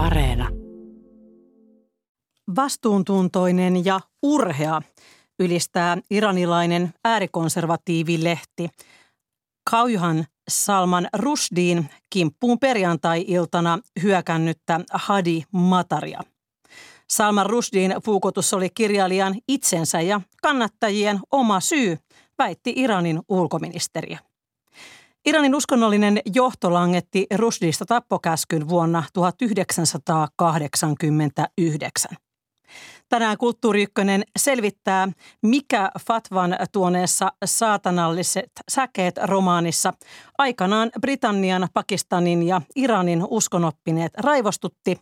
Areena. Vastuuntuntoinen ja urhea ylistää iranilainen äärikonservatiivilehti. Kaujuhan Salman Rushdin kimppuun perjantai-iltana hyökännyttä Hadi Mataria. Salman Rushdin puukotus oli kirjailijan itsensä ja kannattajien oma syy, väitti Iranin ulkoministeriö. Iranin uskonnollinen johto langetti Rushdista tappokäskyn vuonna 1989. Tänään Kulttuuri Ykkönen selvittää, mikä Fatvan tuoneessa saatanalliset säkeet romaanissa aikanaan Britannian, Pakistanin ja Iranin uskonoppineet raivostutti,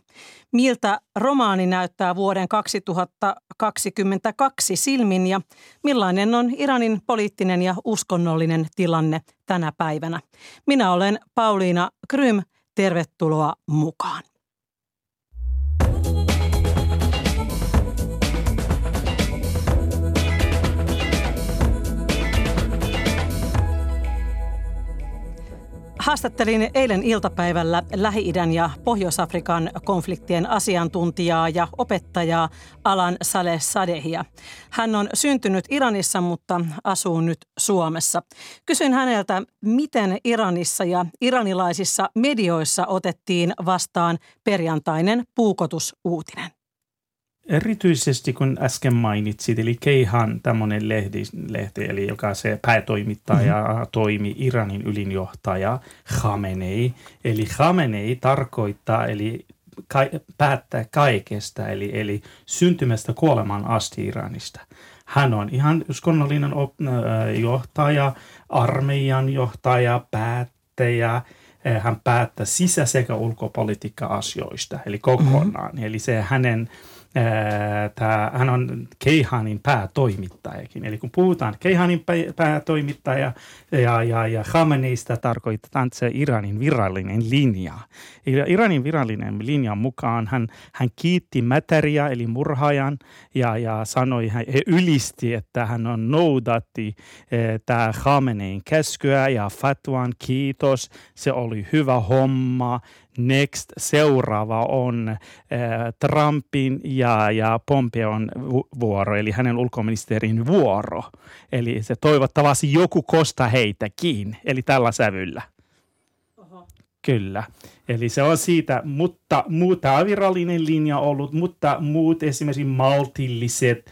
miltä romaani näyttää vuoden 2022 silmin ja millainen on Iranin poliittinen ja uskonnollinen tilanne tänä päivänä. Minä olen Pauliina Krym, tervetuloa mukaan. Haastattelin eilen iltapäivällä Lähi-idän ja Pohjois-Afrikan konfliktien asiantuntijaa ja opettajaa Alan Saleh Sadehia. Hän on syntynyt Iranissa, mutta asuu nyt Suomessa. Kysyin häneltä, miten Iranissa ja iranilaisissa medioissa otettiin vastaan perjantainen puukotusuutinen. Erityisesti kun äsken mainitsit, eli Keihan tämmöinen lehti, lehti, eli joka se päätoimittaja mm-hmm. toimi Iranin ylinjohtaja Khamenei. Eli Khamenei tarkoittaa, eli ka, päättää kaikesta, eli, eli syntymästä kuoleman asti Iranista. Hän on ihan uskonnollinen op, äh, johtaja, armeijan johtaja, päättäjä, äh, hän päättää sisä- sekä ulkopolitiikka-asioista, eli kokonaan. Mm-hmm. Eli se hänen Tämä, hän on Keihanin päätoimittajakin. Eli kun puhutaan Keihanin päätoimittaja ja, ja, ja Khameneista tarkoitetaan se Iranin virallinen linja. Iranin virallinen linja mukaan hän, hän kiitti Mäteriä eli murhaajan ja, ja sanoi, he ylisti, että hän on noudatti tämä Khamenein käskyä ja fatwan kiitos. Se oli hyvä homma next seuraava on äh, Trumpin ja, ja Pompeon vuoro, eli hänen ulkoministerin vuoro. Eli se toivottavasti joku kosta heitäkin, eli tällä sävyllä. Kyllä. Eli se on siitä, mutta muuta virallinen linja ollut, mutta muut esimerkiksi maltilliset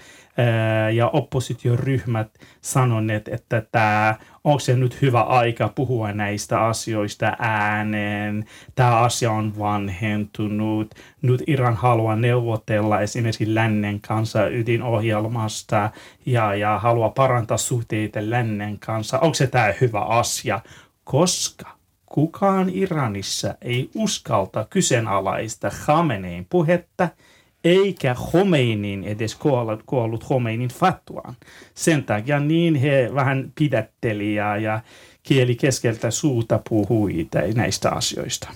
ja oppositioryhmät sanoneet, että tämä onko se nyt hyvä aika puhua näistä asioista ääneen, tämä asia on vanhentunut, nyt Iran haluaa neuvotella esimerkiksi lännen kanssa ydinohjelmasta ja, ja haluaa parantaa suhteita lännen kanssa, onko se tämä hyvä asia, koska kukaan Iranissa ei uskalta kyseenalaista Khamenein puhetta – eikä Khomeinin edes kuollut, kuollut Khomeinin fattuaan. Sen takia niin he vähän pidätteli ja, ja kieli keskeltä suuta puhui näistä asioista.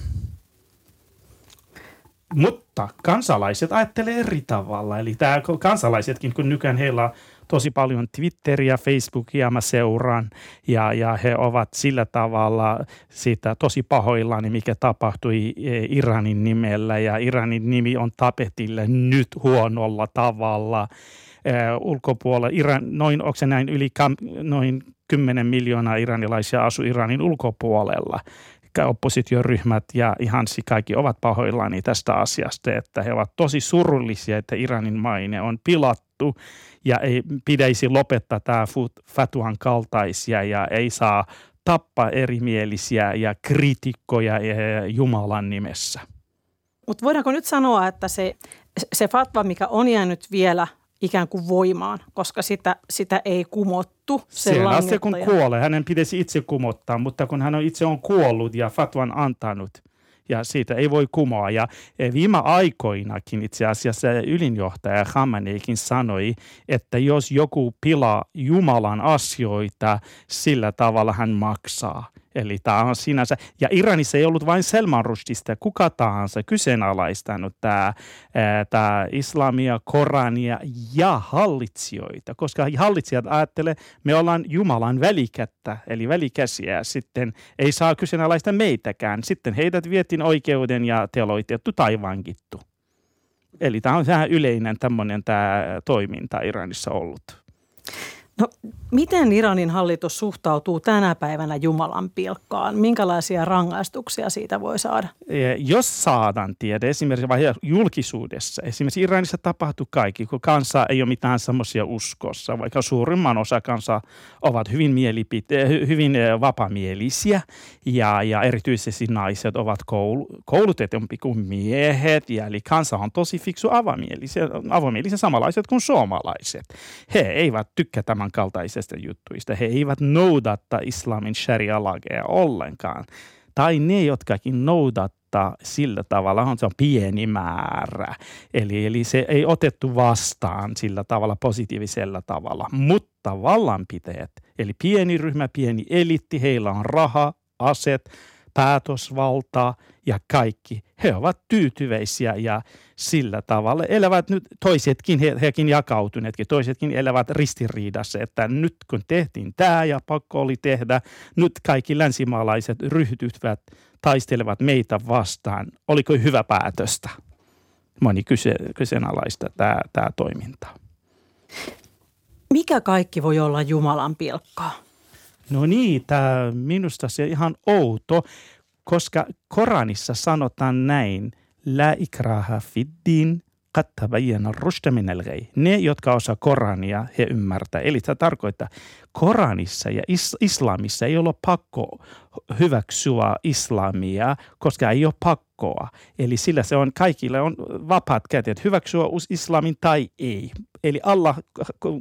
Mutta kansalaiset ajattelee eri tavalla. Eli tämä kansalaisetkin, kun nykyään heillä tosi paljon Twitteriä, Facebookia mä seuraan. Ja, ja he ovat sillä tavalla siitä tosi pahoillani, mikä tapahtui Iranin nimellä. Ja Iranin nimi on tapetille nyt huonolla tavalla. Ulkopuolella. Iran, noin, onko se näin yli kam, noin 10 miljoonaa iranilaisia asuu Iranin ulkopuolella. Oppositioryhmät ja ihan kaikki ovat pahoillani tästä asiasta, että he ovat tosi surullisia, että Iranin maine on pilattu ja ei pitäisi lopettaa tämä fatuan kaltaisia ja ei saa tappaa erimielisiä ja kritikkoja Jumalan nimessä. Mutta voidaanko nyt sanoa, että se, se fatwa, mikä on jäänyt vielä ikään kuin voimaan, koska sitä, sitä ei kumottu. Sen asti kun kuolee, hänen pitäisi itse kumottaa, mutta kun hän on itse on kuollut ja fatwan antanut – ja siitä ei voi kumoa. Ja e, viime aikoinakin itse asiassa ylinjohtaja Khameneikin sanoi, että jos joku pilaa Jumalan asioita, sillä tavalla hän maksaa. Eli tämä on sinänsä, ja Iranissa ei ollut vain Selman Rushdista, kuka tahansa kyseenalaistanut tämä, tämä islamia, Korania ja hallitsijoita, koska hallitsijat ajattelee, me ollaan Jumalan välikättä, eli välikäsiä, sitten ei saa kyseenalaista meitäkään. Sitten heidät vietiin oikeuden ja teloitettu tai vankittu. Eli tämä on vähän yleinen tämmöinen tämä toiminta Iranissa ollut. No, miten Iranin hallitus suhtautuu tänä päivänä Jumalan pilkkaan? Minkälaisia rangaistuksia siitä voi saada? Jos saadaan tiedä, esimerkiksi julkisuudessa, esimerkiksi Iranissa tapahtuu kaikki, kun kansa ei ole mitään semmoisia uskossa, vaikka suurimman osa kansaa ovat hyvin, mielipite- hyvin vapamielisiä ja, ja erityisesti naiset ovat koul- koulutetumpi kuin miehet, ja eli kansa on tosi fiksu avamielisiä, avamielisiä samanlaiset kuin suomalaiset. He eivät tykkää tämän kaltaisista juttuista. He eivät noudatta islamin sharia-lageja ollenkaan. Tai ne, jotkakin noudattaa sillä tavalla, on se on pieni määrä. Eli, eli se ei otettu vastaan sillä tavalla positiivisella tavalla. Mutta vallanpiteet, eli pieni ryhmä, pieni elitti, heillä on raha, aset, päätösvaltaa ja kaikki. He ovat tyytyväisiä ja sillä tavalla elävät nyt, toisetkin, he, hekin jakautuneetkin, toisetkin elävät ristiriidassa, että nyt kun tehtiin tämä ja pakko oli tehdä, nyt kaikki länsimaalaiset ryhtyvät, taistelevat meitä vastaan. Oliko hyvä päätöstä? Moni kyse, kyseenalaista tämä, tämä toiminta. Mikä kaikki voi olla Jumalan pilkkaa? No niin, tämä minusta se ihan outo, koska Koranissa sanotaan näin, la ikraha fiddin, qad tabayyana Ne, jotka osaa Korania, he ymmärtää. Eli tämä tarkoittaa, Koranissa ja is- islamissa ei ole pakko hyväksyä islamia, koska ei ole pakkoa. Eli sillä se on, kaikille on vapaat kädet hyväksyä islamin tai ei. Eli Allah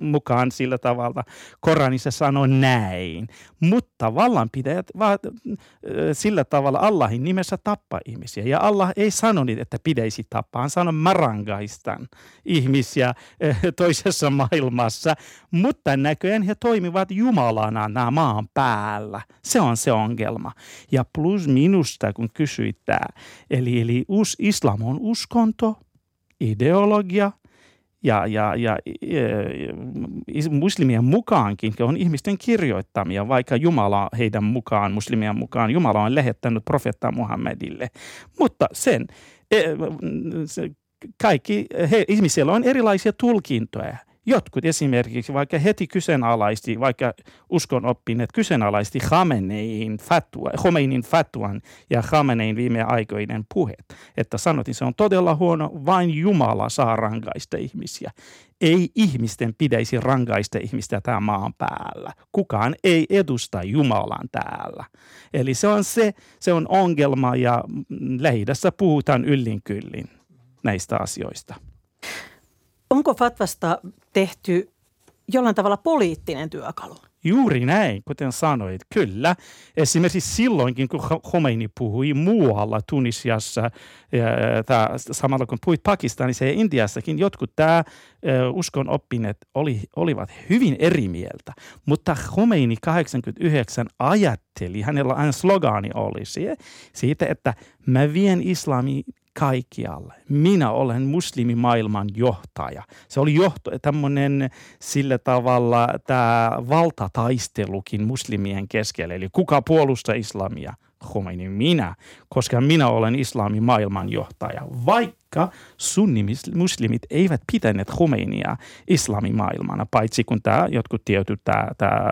mukaan sillä tavalla Koranissa sanoo näin. Mutta vallanpitäjät vaat, sillä tavalla Allahin nimessä tappaa ihmisiä. Ja Allah ei sanonut, että pitäisi tappaa. Hän sanoi marangaistan ihmisiä toisessa maailmassa. Mutta näköjään he toimivat Jumalana nämä maan päällä. Se on se ongelma. Ja plus minusta, kun kysyit tämä. Eli, eli us, islam on uskonto, ideologia – ja, ja, ja, ja muslimien mukaankin on ihmisten kirjoittamia, vaikka Jumala heidän mukaan, muslimien mukaan, Jumala on lähettänyt profetta Muhammedille. Mutta sen, e, kaikki, he, ihmisillä on erilaisia tulkintoja. Jotkut esimerkiksi vaikka heti kyseenalaisti, vaikka uskon oppineet kyseenalaisti Khamenein fatua, Khomeinin fatuan ja Khamenein viime aikoinen. Että sanotin, se on todella huono, vain Jumala saa rankaista ihmisiä. Ei ihmisten pitäisi rankaista ihmistä tämän maan päällä. Kukaan ei edusta Jumalan täällä. Eli se on se, se on ongelma ja lehdessä puhutaan yllin kyllin näistä asioista. Onko Fatvasta tehty jollain tavalla poliittinen työkalu? Juuri näin, kuten sanoit, kyllä. Esimerkiksi silloinkin, kun Khomeini puhui muualla Tunisiassa, tää, samalla kun puhuit Pakistanissa ja Intiassakin, jotkut tämä uskon oppineet oli, olivat hyvin eri mieltä. Mutta Khomeini 89 ajatteli, hänellä aina slogani oli siitä, että mä vien islami kaikkialle. Minä olen muslimimaailman johtaja. Se oli johto, tämmöinen sillä tavalla tämä valtataistelukin muslimien keskellä. Eli kuka puolustaa islamia? Khomeini minä, koska minä olen islamin maailmanjohtaja. Vaikka sunnimuslimit eivät pitäneet Khomeinia islamimaailmana, paitsi kun tämä jotkut tietyt tämä, tämä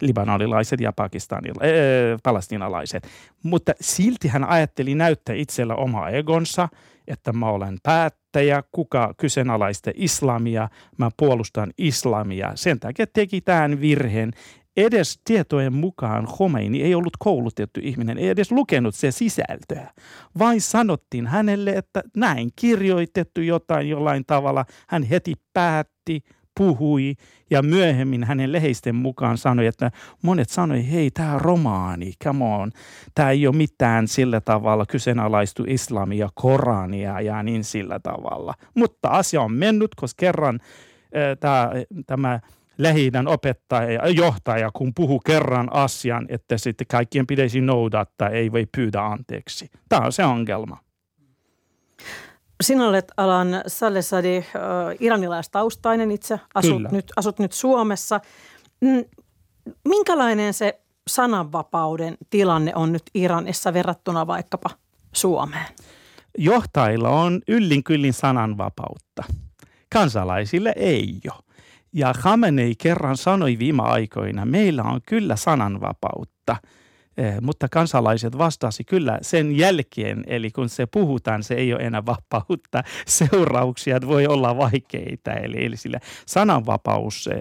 libanonilaiset ja pakistanilaiset, äh, palestinalaiset. Mutta silti hän ajatteli näyttää itsellä oma egonsa, että mä olen päättäjä, kuka kyseenalaista islamia, mä puolustan islamia. Sen takia teki tämän virheen, edes tietojen mukaan Khomeini ei ollut koulutettu ihminen, ei edes lukenut se sisältöä. Vain sanottiin hänelle, että näin kirjoitettu jotain jollain tavalla. Hän heti päätti, puhui ja myöhemmin hänen leheisten mukaan sanoi, että monet sanoi, hei tämä romaani, come on. Tämä ei ole mitään sillä tavalla kyseenalaistu islamia, Korania ja niin sillä tavalla. Mutta asia on mennyt, koska kerran tämä, tämä lähi opettaja, johtaja, kun puhuu kerran asian, että sitten kaikkien pitäisi noudattaa, ei voi pyydä anteeksi. Tämä on se ongelma. Sinä olet alan Salesadi äh, iranilaistaustainen itse, asut nyt, asut nyt Suomessa. Mm, minkälainen se sananvapauden tilanne on nyt Iranissa verrattuna vaikkapa Suomeen? Johtajilla on yllin kyllin sananvapautta. Kansalaisille ei ole. Ja Khamenei kerran sanoi viime aikoina, meillä on kyllä sananvapautta – Eh, mutta kansalaiset vastasi kyllä sen jälkeen, eli kun se puhutaan, se ei ole enää vapautta. Seurauksia voi olla vaikeita, eli, eli sillä sananvapaus eh,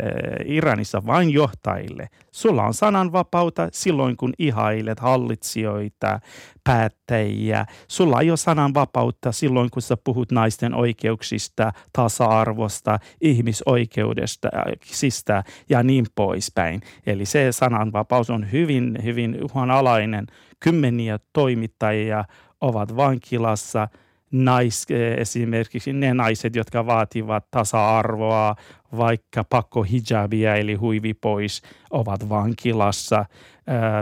Iranissa vain johtajille. Sulla on sananvapautta silloin, kun ihailet hallitsijoita, päättäjiä. Sulla ei ole sananvapautta silloin, kun sä puhut naisten oikeuksista, tasa-arvosta, ihmisoikeudesta sistä ja niin poispäin. Eli se sananvapaus on hyvin, hyvin uhanalainen. Kymmeniä toimittajia ovat vankilassa – nais, esimerkiksi ne naiset, jotka vaativat tasa-arvoa, vaikka pakko hijabia eli huivi pois, ovat vankilassa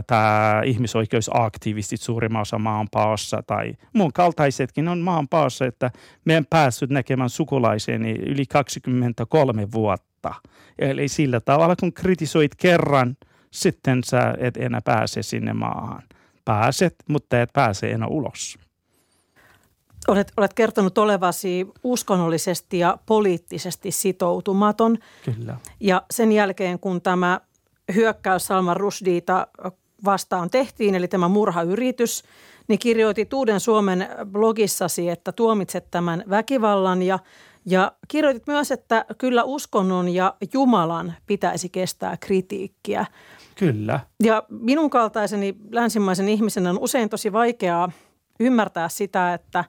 tämä ihmisoikeusaktivistit suurimman osa maanpaossa tai muun kaltaisetkin on maanpaossa, että me en päässyt näkemään sukulaiseni yli 23 vuotta. Eli sillä tavalla, kun kritisoit kerran, sitten sä et enää pääse sinne maahan. Pääset, mutta et pääse enää ulos. Olet, olet kertonut olevasi uskonnollisesti ja poliittisesti sitoutumaton. Kyllä. Ja sen jälkeen, kun tämä hyökkäys Salman Rushdita vastaan tehtiin, eli tämä murhayritys, niin kirjoitit Uuden Suomen blogissasi, että tuomitset tämän väkivallan ja, ja kirjoitit myös, että kyllä uskonnon ja Jumalan pitäisi kestää kritiikkiä. Kyllä. Ja minun kaltaiseni länsimaisen ihmisen on usein tosi vaikeaa ymmärtää sitä, että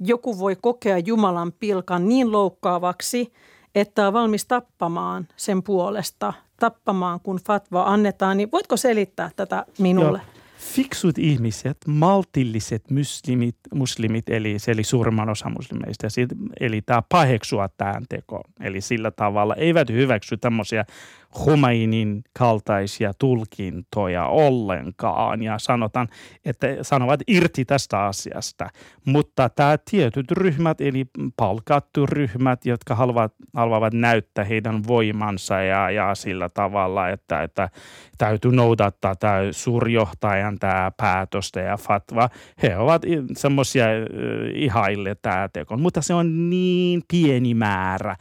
joku voi kokea Jumalan pilkan niin loukkaavaksi, että on valmis tappamaan sen puolesta tappamaan, kun fatva annetaan, niin voitko selittää tätä minulle? Joo. Fiksut ihmiset, maltilliset muslimit, muslimit eli, eli suurimman osa muslimeista, eli tämä paheksua tämän teko. Eli sillä tavalla eivät hyväksy tämmöisiä Humainin kaltaisia tulkintoja ollenkaan ja sanotaan, että sanovat irti tästä asiasta. Mutta tämä tietyt ryhmät, eli palkattu ryhmät, jotka haluavat, haluavat näyttää heidän voimansa ja, ja sillä tavalla, että, että täytyy noudattaa tämä suurjohtajan tämä päätöstä ja fatva. He ovat semmoisia ihaille tämä teko, mutta se on niin pieni määrä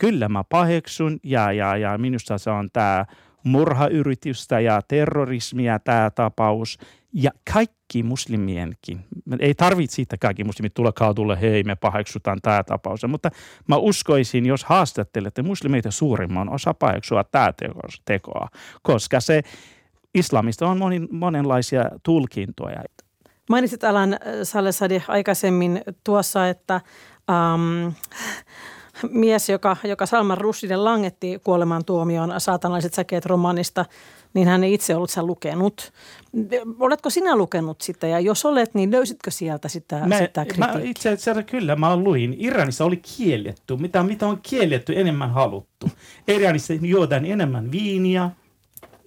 kyllä mä paheksun ja, ja, ja minusta se on tämä murhayritystä ja terrorismia tämä tapaus ja kaikki muslimienkin. Ei tarvitse siitä kaikki muslimit tulla kaatulle, hei me paheksutaan tämä tapaus. Mutta mä uskoisin, jos haastattelette muslimeita suurimman osa paheksua tämä tekoa, koska se islamista on monin, monenlaisia tulkintoja. Mainitsit Alan Salesadi aikaisemmin tuossa, että um, mies, joka, joka Salman Rushdie langetti kuolemantuomioon saatanaiset säkeet romanista, niin hän ei itse ollut sen lukenut. Oletko sinä lukenut sitä ja jos olet, niin löysitkö sieltä sitä, mä, sitä kritiikkiä? Mä itse asiassa kyllä, mä luin. Iranissa oli kielletty, mitä, mitä on kielletty enemmän haluttu. Iranissa juodaan enemmän viiniä,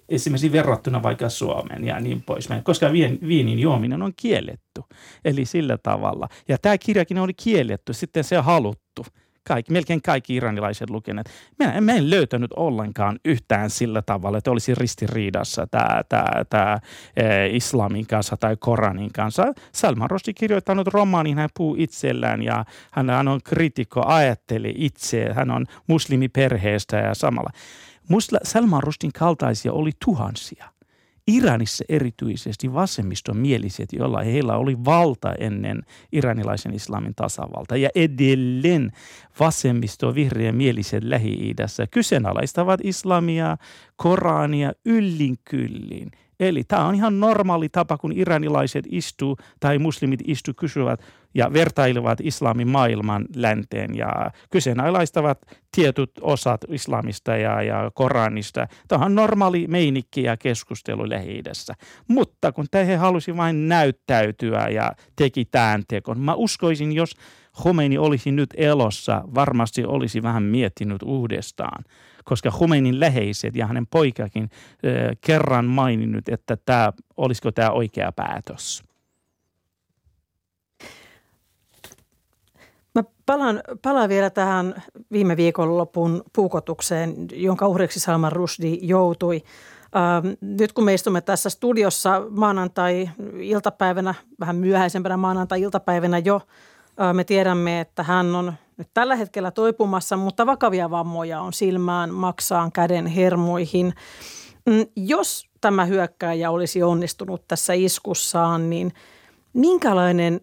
esimerkiksi verrattuna vaikka Suomeen ja niin poispäin, koska viinin juominen on kielletty. Eli sillä tavalla. Ja tämä kirjakin oli kielletty, sitten se haluttu kaikki, melkein kaikki iranilaiset lukeneet. Minä en, en löytänyt ollenkaan yhtään sillä tavalla, että olisi ristiriidassa tämä, tämä, tämä e, islamin kanssa tai Koranin kanssa. Salman Rushdie kirjoittanut romaanin, hän puhuu itsellään ja hän, hän on kritikko, ajatteli itse, hän on muslimiperheestä ja samalla. Musla, Salman Rushdin kaltaisia oli tuhansia. Iranissa erityisesti vasemmistomieliset, joilla heillä oli valta ennen iranilaisen islamin tasavalta ja edelleen vasemmisto mieliset Lähi-idässä kyseenalaistavat islamia, Korania yllin kyllin. Eli tämä on ihan normaali tapa, kun iranilaiset istuu tai muslimit istuu kysyvät ja vertailevat islamin maailman länteen ja kyseenalaistavat tietyt osat islamista ja, ja Koranista. Tämä on normaali meinikki ja keskustelu lähi Mutta kun he halusi vain näyttäytyä ja teki tämän tekon, mä uskoisin, jos Khomeini olisi nyt elossa, varmasti olisi vähän miettinyt uudestaan, koska Khomeinin läheiset ja hänen poikakin äh, kerran maininnut, että tämä, olisiko tämä oikea päätös. Mä palaan, palaan vielä tähän viime viikonlopun puukotukseen, jonka uhriksi Salman Rushdie joutui. Ähm, nyt kun me istumme tässä studiossa maanantai-iltapäivänä, vähän myöhäisempänä maanantai-iltapäivänä jo, äh, me tiedämme, että hän on nyt tällä hetkellä toipumassa, mutta vakavia vammoja on silmään, maksaan, käden, hermoihin. Mm, jos tämä hyökkääjä olisi onnistunut tässä iskussaan, niin minkälainen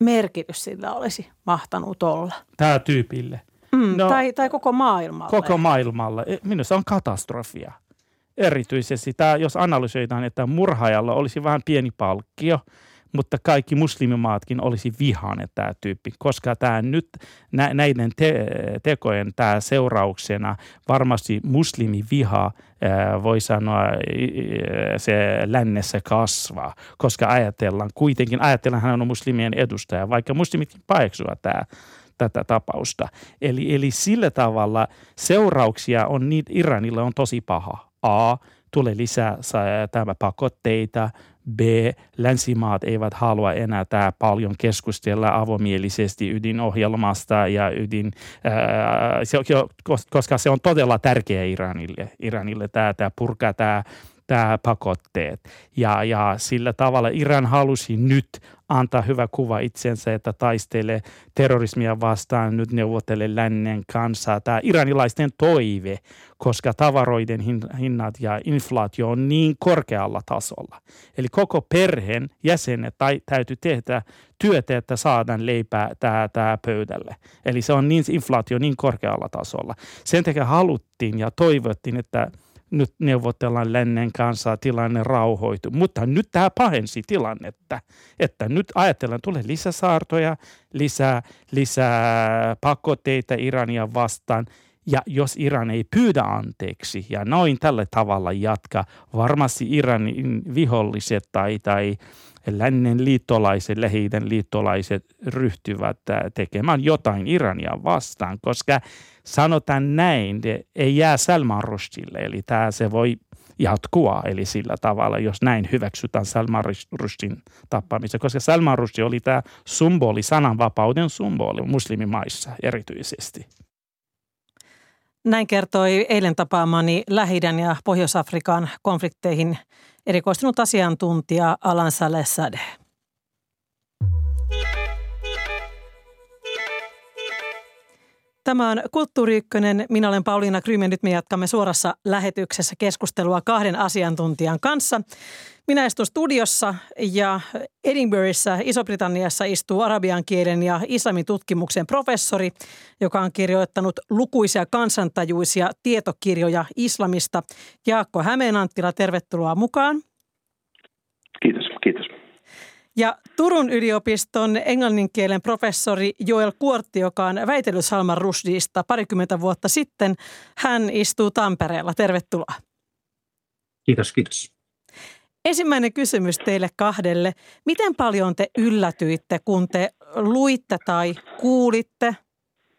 merkitys sillä olisi mahtanut olla? Tämä tyypille. Mm, no, tai, tai koko maailmalle. Koko maailmalle. E, minusta on katastrofia. Erityisesti tämä, jos analysoidaan, että murhaajalla olisi vähän pieni palkkio – mutta kaikki muslimimaatkin olisi vihaneet tämä tyyppi, koska tämä nyt näiden te- tekojen tämä seurauksena varmasti muslimiviha voi sanoa se lännessä kasvaa, koska ajatellaan, kuitenkin ajatellaan hän on muslimien edustaja, vaikka muslimit paheksua tämä tätä tapausta. Eli, eli sillä tavalla seurauksia on niin Iranille on tosi paha. A, tulee lisää tämä pakotteita, B. Länsimaat eivät halua enää tämä paljon keskustella avomielisesti ydinohjelmasta ja ydin, ää, se, koska se on todella tärkeä Iranille, Iranille tämä, tämä purkaa tämä tämä pakotteet. Ja, ja sillä tavalla Iran halusi nyt antaa hyvä kuva itsensä, että taistelee terrorismia vastaan, nyt neuvottelee lännen kanssa. Tämä iranilaisten toive, koska tavaroiden hinnat ja inflaatio on niin korkealla tasolla. Eli koko perheen jäsenet tai, täytyy tehdä työtä, että saadaan leipää tämä, tämä pöydälle. Eli se on niin, inflaatio niin korkealla tasolla. Sen takia haluttiin ja toivottiin, että – nyt neuvotellaan lännen kanssa, tilanne rauhoitu. Mutta nyt tämä pahensi tilannetta, että nyt ajatellaan, tulee lisäsaartoja, lisää, lisää pakotteita Irania vastaan. Ja jos Iran ei pyydä anteeksi ja noin tällä tavalla jatka, varmasti Iranin viholliset tai, tai lännen liittolaiset, lähi liittolaiset ryhtyvät tekemään jotain Irania vastaan, koska sanotaan näin, ei jää Salman Rushdille, eli tämä se voi jatkua, eli sillä tavalla, jos näin hyväksytään Salman Rushdin tappamista, koska Salman Rushdie oli tämä symboli, sananvapauden symboli muslimimaissa erityisesti. Näin kertoi eilen tapaamani lähi ja Pohjois-Afrikan konflikteihin erikoistunut asiantuntija Alan Saleh Sadeh. Tämä on Kulttuuri Ykkönen. Minä olen Pauliina Krym ja nyt me jatkamme suorassa lähetyksessä keskustelua kahden asiantuntijan kanssa. Minä istun studiossa ja Edinburghissa Iso-Britanniassa istuu arabian kielen ja islamin tutkimuksen professori, joka on kirjoittanut lukuisia kansantajuisia tietokirjoja islamista. Jaakko Hämeenanttila, tervetuloa mukaan. Kiitos, kiitos. Ja Turun yliopiston englanninkielen professori Joel Kuortti, joka on väitellyt Salman Rushdista parikymmentä vuotta sitten, hän istuu Tampereella. Tervetuloa. Kiitos, kiitos. Ensimmäinen kysymys teille kahdelle. Miten paljon te yllätyitte, kun te luitte tai kuulitte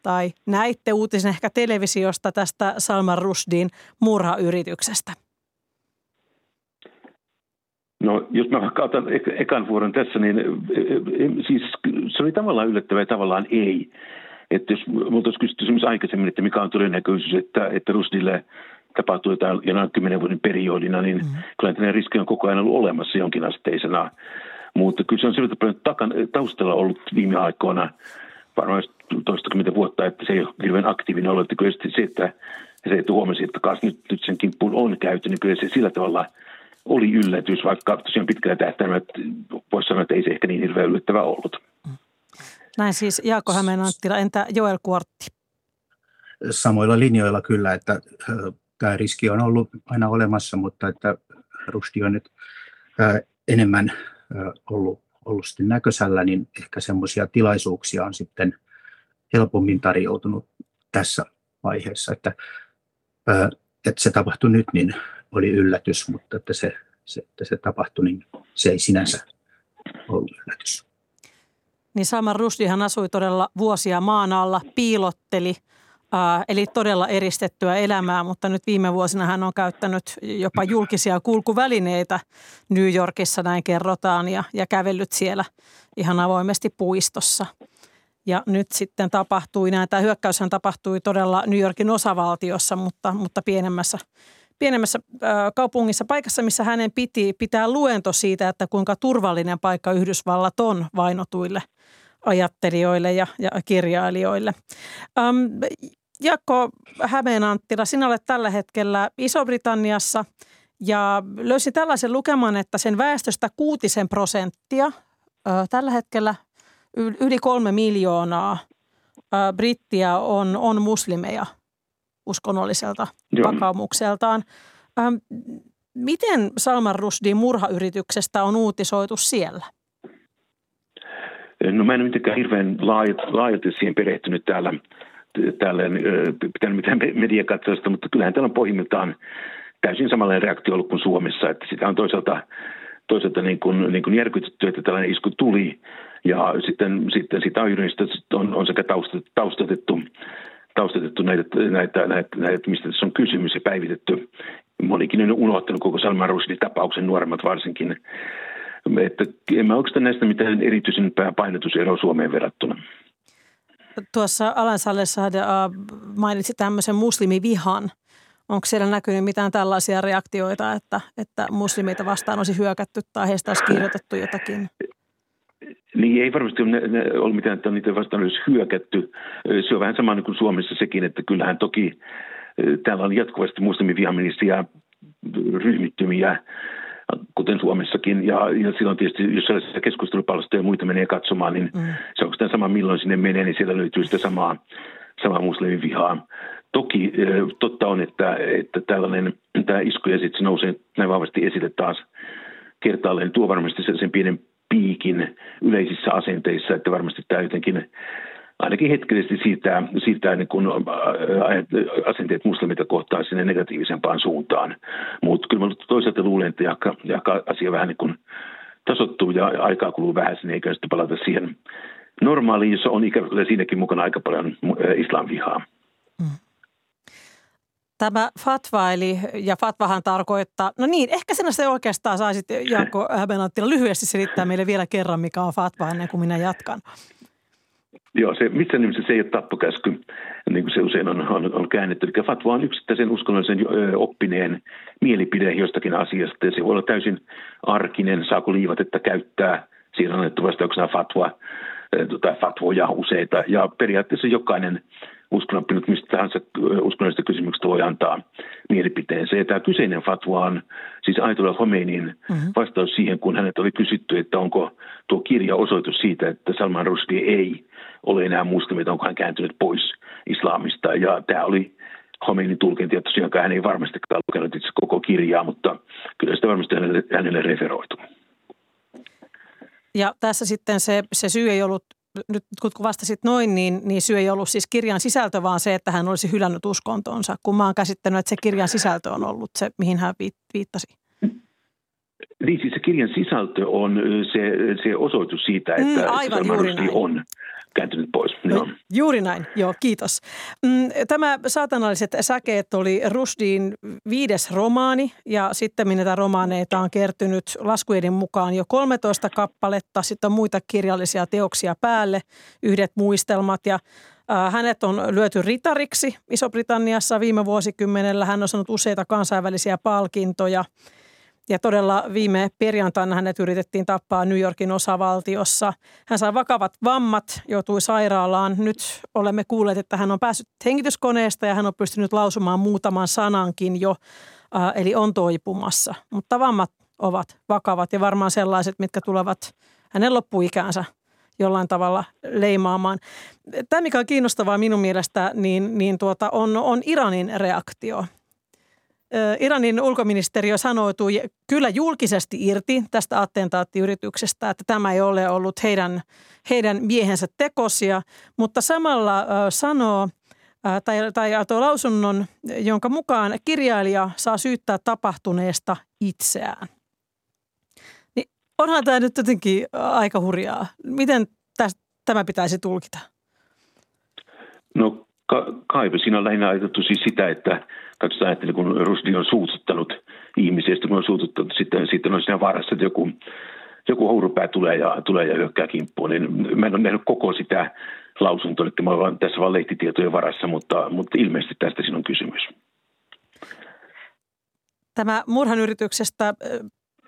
tai näitte uutisen ehkä televisiosta tästä Salman Rushdin murhayrityksestä? No, jos mä vaikka otan ekan vuoron tässä, niin siis se oli tavallaan yllättävää ja tavallaan ei. Että jos minulta olisi kysytty aikaisemmin, että mikä on todennäköisyys, että, että Rusdille tapahtuu jotain jonain kymmenen vuoden periodina, niin mm. kyllä tämä riski on koko ajan ollut olemassa jonkinasteisena. Mutta kyllä se on sillä paljon takan, taustalla ollut viime aikoina, varmaan toistakymmentä vuotta, että se ei ole hirveän aktiivinen ollut. Että kyllä se, että se, että huomasi, että nyt, nyt sen kimppuun on käyty, niin kyllä se sillä tavalla – oli yllätys, vaikka tosiaan pitkällä tähtäimellä voisi sanoa, että ei se ehkä niin hirveän yllättävä ollut. Näin siis Jaakko Hämeenanttila. Entä Joel Kuortti? Samoilla linjoilla kyllä, että tämä riski on ollut aina olemassa, mutta että Rusti on nyt enemmän ollut, ollut sitten näköisellä, niin ehkä semmoisia tilaisuuksia on sitten helpommin tarjoutunut tässä vaiheessa, että, että se tapahtui nyt, niin oli yllätys, mutta että se, se, että se tapahtui, niin se ei sinänsä ollut yllätys. Niin Salman Rushdiehan asui todella vuosia maan alla, piilotteli, eli todella eristettyä elämää, mutta nyt viime vuosina hän on käyttänyt jopa julkisia kulkuvälineitä New Yorkissa, näin kerrotaan, ja, ja kävellyt siellä ihan avoimesti puistossa. Ja nyt sitten tapahtui, näin tämä hyökkäyshän tapahtui todella New Yorkin osavaltiossa, mutta, mutta pienemmässä pienemmässä kaupungissa, paikassa, missä hänen piti pitää luento siitä, että kuinka turvallinen paikka Yhdysvallat on vainotuille ajattelijoille ja, ja kirjailijoille. Ähm, Jakko Hämeenanttila, sinä olet tällä hetkellä Iso-Britanniassa ja löysin tällaisen lukeman, että sen väestöstä kuutisen prosenttia, tällä hetkellä yli kolme miljoonaa brittiä on, on muslimeja – uskonnolliselta Joo. vakaumukseltaan. Miten Salman Rushdin murhayrityksestä on uutisoitu siellä? No mä en mitenkään hirveän laajalti siihen perehtynyt täällä, täällä pitänyt mitään mediakatsausta, mutta kyllähän täällä on pohjimmiltaan täysin samanlainen reaktio ollut kuin Suomessa, että sitä on toisaalta, toisaalta niin kuin, niin kuin järkytetty, että tällainen isku tuli ja sitten, sitten sitä on, on, on sekä taustatettu taustatettu näitä, näitä, näitä, näitä, mistä tässä on kysymys ja päivitetty. Monikin on unohtanut koko Salman Rushdin tapauksen, nuoremmat varsinkin. Että en mä oikeastaan näistä mitään erityisempää painotuseroa Suomeen verrattuna. Tuossa Alan Salessahde mainitsi tämmöisen muslimivihan. Onko siellä näkynyt mitään tällaisia reaktioita, että, että muslimeita vastaan olisi hyökätty tai heistä olisi kirjoitettu jotakin? Niin ei varmasti ole, ne, ole mitään, että niitä vastaan olisi hyökätty. Se on vähän sama niin kuin Suomessa sekin, että kyllähän toki täällä on jatkuvasti muslimivihamillisia ryhmittymiä, kuten Suomessakin. Ja, ja silloin tietysti, jos sellaisia keskustelupalstoja ja muita menee katsomaan, niin mm. se on sitä sama, milloin sinne menee, niin siellä löytyy sitä samaa, samaa muslimivihaa. Toki totta on, että, että tällainen, tämä isku ja sitten se nousee näin vahvasti esille taas kertaalleen, tuo varmasti sen pienen piikin yleisissä asenteissa, että varmasti tämä jotenkin ainakin hetkellisesti siirtää, siirtää niin kun äh, asenteet muslimita kohtaan sinne negatiivisempaan suuntaan. Mutta kyllä mä toisaalta luulen, että jaka, jaka asia vähän niin kuin tasottuu ja aikaa kuluu vähän sinne, eikä sitten palata siihen normaaliin, jossa on ikävä siinäkin mukana aika paljon äh, islamvihaa. Mm. Tämä fatva, eli, ja fatvahan tarkoittaa, no niin, ehkä sinä se oikeastaan saisit Jaakko Hämeenanttila lyhyesti selittää meille vielä kerran, mikä on fatva ennen kuin minä jatkan. Joo, se, missään nimessä se ei ole tappokäsky, niin kuin se usein on, on, on käännetty. Eli fatwa on yksittäisen uskonnollisen oppineen mielipide jostakin asiasta, ja se voi olla täysin arkinen, saako liivatetta käyttää, siinä on annettu vastauksena fatwa, tai fatvoja useita, ja periaatteessa jokainen uskonnoppinut mistä tahansa uskonnollisesta kysymyksestä voi antaa mielipiteensä. Ja tämä kyseinen fatwa on siis Aitola Khomeinin mm-hmm. vastaus siihen, kun hänet oli kysytty, että onko tuo kirja osoitus siitä, että Salman Rushdie ei ole enää muslimi, onko hän kääntynyt pois islamista. Ja tämä oli Khomeinin tulkinta, että tosiaankaan hän ei varmastikaan lukenut itse koko kirjaa, mutta kyllä sitä varmasti hänelle, hänelle referoitu. Ja tässä sitten se, se syy ei ollut nyt kun vastasit noin, niin, niin syy ei ollut siis kirjan sisältö, vaan se, että hän olisi hylännyt uskontonsa. Kun mä oon käsittänyt, että se kirjan sisältö on ollut se, mihin hän viittasi. Niin siis se kirjan sisältö on se, se osoitus siitä, että, mm, aivan, että juuri näin. on kääntynyt pois. No. Juuri näin, joo, kiitos. Mm, tämä Saatanalliset säkeet oli Rushdin viides romaani ja sitten näitä romaaneita on kertynyt laskujen mukaan jo 13 kappaletta, sitten on muita kirjallisia teoksia päälle, yhdet muistelmat ja hänet on lyöty ritariksi Iso-Britanniassa viime vuosikymmenellä. Hän on saanut useita kansainvälisiä palkintoja – ja todella viime perjantaina hänet yritettiin tappaa New Yorkin osavaltiossa. Hän sai vakavat vammat, joutui sairaalaan. Nyt olemme kuulleet, että hän on päässyt hengityskoneesta ja hän on pystynyt lausumaan muutaman sanankin jo, äh, eli on toipumassa. Mutta vammat ovat vakavat ja varmaan sellaiset, mitkä tulevat hänen loppuikäänsä jollain tavalla leimaamaan. Tämä, mikä on kiinnostavaa minun mielestä, niin, niin tuota, on, on Iranin reaktio. Iranin ulkoministeriö sanoutui kyllä julkisesti irti tästä attentaattiyrityksestä, että tämä ei ole ollut heidän, heidän miehensä tekosia, mutta samalla sanoo tai, tai tuo lausunnon, jonka mukaan kirjailija saa syyttää tapahtuneesta itseään. Niin onhan tämä nyt jotenkin aika hurjaa. Miten tämä pitäisi tulkita? No ka- kaivo siinä on lähinnä ajatettu siis sitä, että katsotaan, ajattelin, kun Rusdi on suututtanut ihmisiä, kun on suututtanut, sitten, sitten on siinä vaarassa, että joku, joku hourupää tulee ja, tulee ja hyökkää kimppuun. Niin mä en ole nähnyt koko sitä lausuntoa, että mä olen tässä vain lehtitietojen varassa, mutta, mutta ilmeisesti tästä siinä on kysymys. Tämä murhan yrityksestä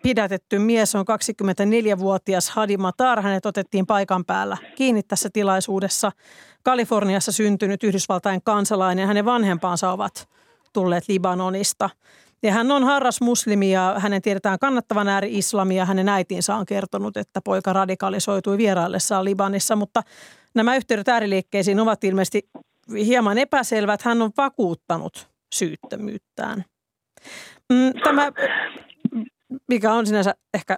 pidätetty mies on 24-vuotias Hadi Matar. Hänet otettiin paikan päällä kiinni tässä tilaisuudessa. Kaliforniassa syntynyt Yhdysvaltain kansalainen. Hänen vanhempansa ovat tulleet Libanonista. Ja hän on harras muslimi ja hänen tiedetään kannattavan ääri-islamia. Hänen äitinsä on kertonut, että poika radikalisoitui vieraillessaan Libanissa, mutta nämä yhteydet ääriliikkeisiin ovat ilmeisesti hieman epäselvät. Hän on vakuuttanut syyttömyyttään. Mm, tämä mikä on sinänsä ehkä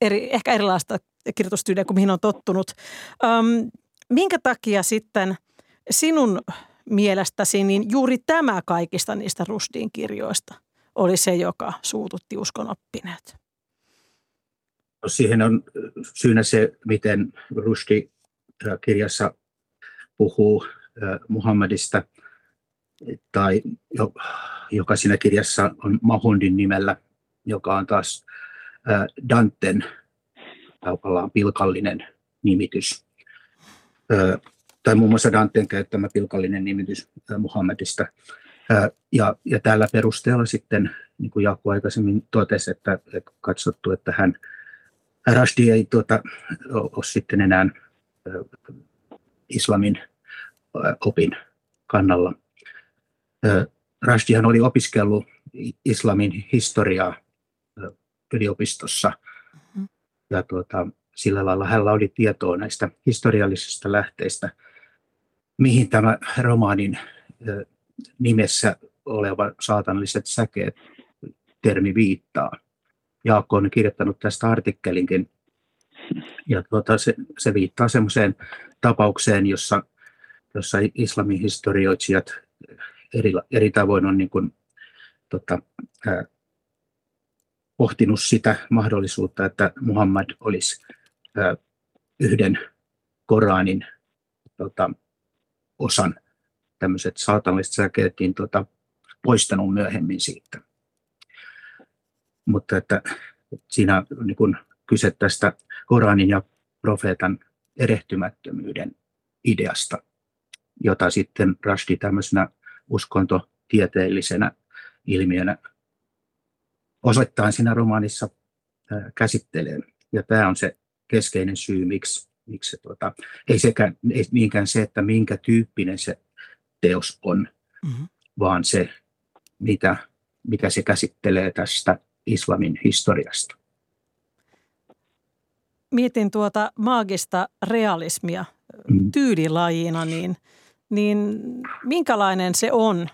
eri, ehkä erilaista kirjoitustyyliä kuin mihin on tottunut. Öm, minkä takia sitten sinun mielestäsi niin juuri tämä kaikista niistä Rushdin kirjoista oli se, joka suututti uskonoppineet? Siihen on syynä se, miten Rushdie kirjassa puhuu Muhammadista, tai joka siinä kirjassa on Mahundin nimellä, joka on taas Danten tavallaan pilkallinen nimitys, tai muun muassa Danten käyttämä pilkallinen nimitys Muhammedista. Ja, ja tällä perusteella sitten, niin kuin Jaakko aikaisemmin totesi, että, että katsottu, että hän, Rashdi ei tuota, ole sitten enää islamin opin kannalla. Rashdihan oli opiskellut islamin historiaa yliopistossa. Mm-hmm. Ja tuota, sillä lailla hänellä oli tietoa näistä historiallisista lähteistä, mihin tämä romaanin nimessä oleva saatanalliset säkeet termi viittaa. Jaakko on kirjoittanut tästä artikkelinkin. Ja tuota, se, se viittaa semmoiseen tapaukseen, jossa, jossa islamin historioitsijat eri, eri tavoin on niin kuin, tota, ää, pohtinut sitä mahdollisuutta, että Muhammad olisi yhden Koranin tota, osan tämmöiset saatanalliset säkeet niin tota, poistanut myöhemmin siitä. Mutta että, että siinä on niin kun kyse tästä Koranin ja profeetan erehtymättömyyden ideasta, jota sitten Rashdi tämmöisenä uskontotieteellisenä ilmiönä osoittain siinä romaanissa käsittelee. Ja tämä on se keskeinen syy, miksi, miksi se, tuota, ei, sekä, ei niinkään se, että minkä tyyppinen se teos on, mm-hmm. vaan se, mitä, mitä se käsittelee tästä islamin historiasta. Mietin tuota maagista realismia mm. tyylilajina, niin, niin minkälainen se on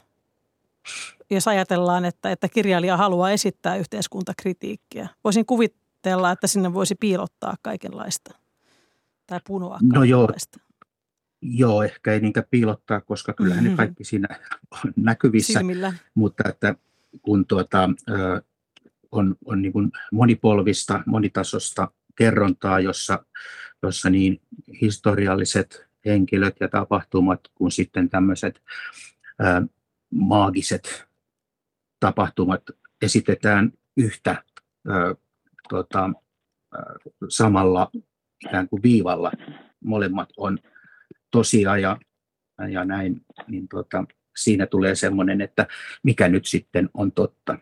jos ajatellaan, että, että kirjailija haluaa esittää yhteiskuntakritiikkiä. Voisin kuvitella, että sinne voisi piilottaa kaikenlaista tai punoa no joo, joo, ehkä ei niitä piilottaa, koska kyllähän mm-hmm. ne kaikki siinä on näkyvissä. Silmillä. Mutta että kun tuota, on, on niin kuin monipolvista, monitasosta kerrontaa, jossa, jossa niin historialliset henkilöt ja tapahtumat kuin sitten tämmöiset ää, maagiset tapahtumat esitetään yhtä ö, tota, samalla ikään kuin viivalla. Molemmat on tosia ja, ja näin, niin tota, siinä tulee semmoinen, että mikä nyt sitten on totta.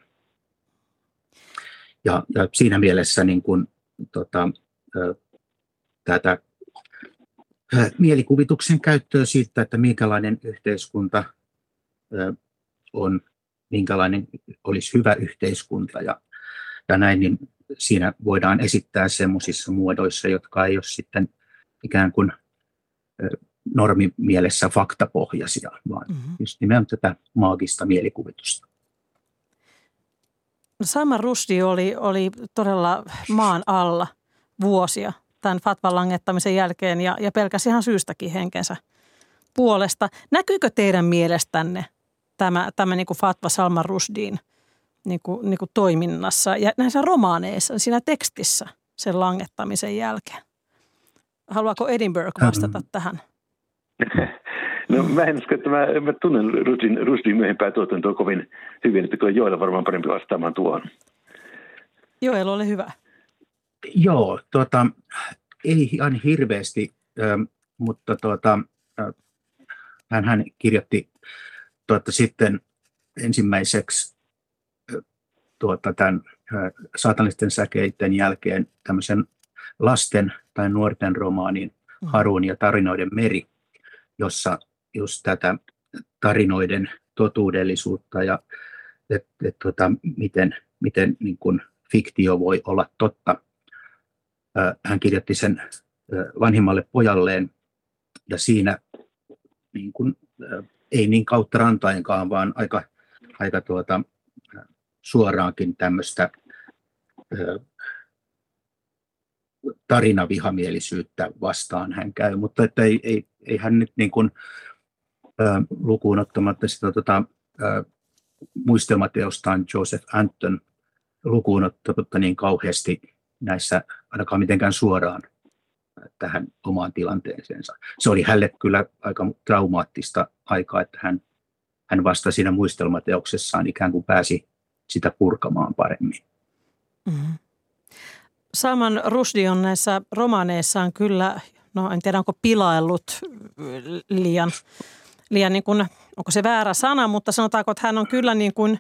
Ja, ja siinä mielessä niin kuin, tota, tätä mielikuvituksen käyttöä siitä, että minkälainen yhteiskunta on, minkälainen olisi hyvä yhteiskunta ja, ja näin, niin siinä voidaan esittää semmoisissa muodoissa, jotka ei ole sitten ikään kuin normimielessä faktapohjaisia, vaan mm-hmm. just nimenomaan tätä maagista mielikuvitusta. No Salman Rushdie oli, oli todella maan alla vuosia tämän fatvan langettamisen jälkeen ja, ja pelkäsi ihan syystäkin henkensä puolesta. Näkyykö teidän mielestänne tämä, tämä niin kuin fatva Salman Rushdien niin kuin, niin kuin toiminnassa ja näissä romaaneissa, siinä tekstissä sen langettamisen jälkeen? Haluaako Edinburgh vastata ähm. tähän? No mä en usko, että mä, mä tunnen Rushdin, Rushdin myöhempää tuotantoa kovin hyvin, että kyllä Joella varmaan parempi vastaamaan tuohon. Joel, ole hyvä. Joo, tuota, ei ihan hirveästi, ähm, mutta tuota, hän, hän kirjoitti tuota, sitten ensimmäiseksi tuota, tämän saatanisten säkeiden jälkeen tämmöisen lasten tai nuorten romaanin mm. Harun ja tarinoiden meri, jossa just tätä tarinoiden totuudellisuutta ja et, et, tota, miten, miten niin kuin fiktio voi olla totta. Hän kirjoitti sen vanhimmalle pojalleen ja siinä niin kuin, ei niin kautta rantainkaan, vaan aika, aika tuota, suoraankin tämmöistä tarinavihamielisyyttä vastaan hän käy, mutta että ei, ei, ei hän nyt niin kuin, ä, lukuun ottamatta sitä tota, ä, muistelmateostaan Joseph Anton lukuun ottamatta niin kauheasti näissä ainakaan mitenkään suoraan tähän omaan tilanteeseensa. Se oli hänelle kyllä aika traumaattista aikaa, että hän, hän vasta siinä muistelmateoksessaan ikään kuin pääsi sitä purkamaan paremmin. Mm-hmm. Saman Rusdi on näissä romaaneissaan kyllä, no en tiedä onko pilaillut liian, liian niin kuin, onko se väärä sana, mutta sanotaanko, että hän on kyllä niin kuin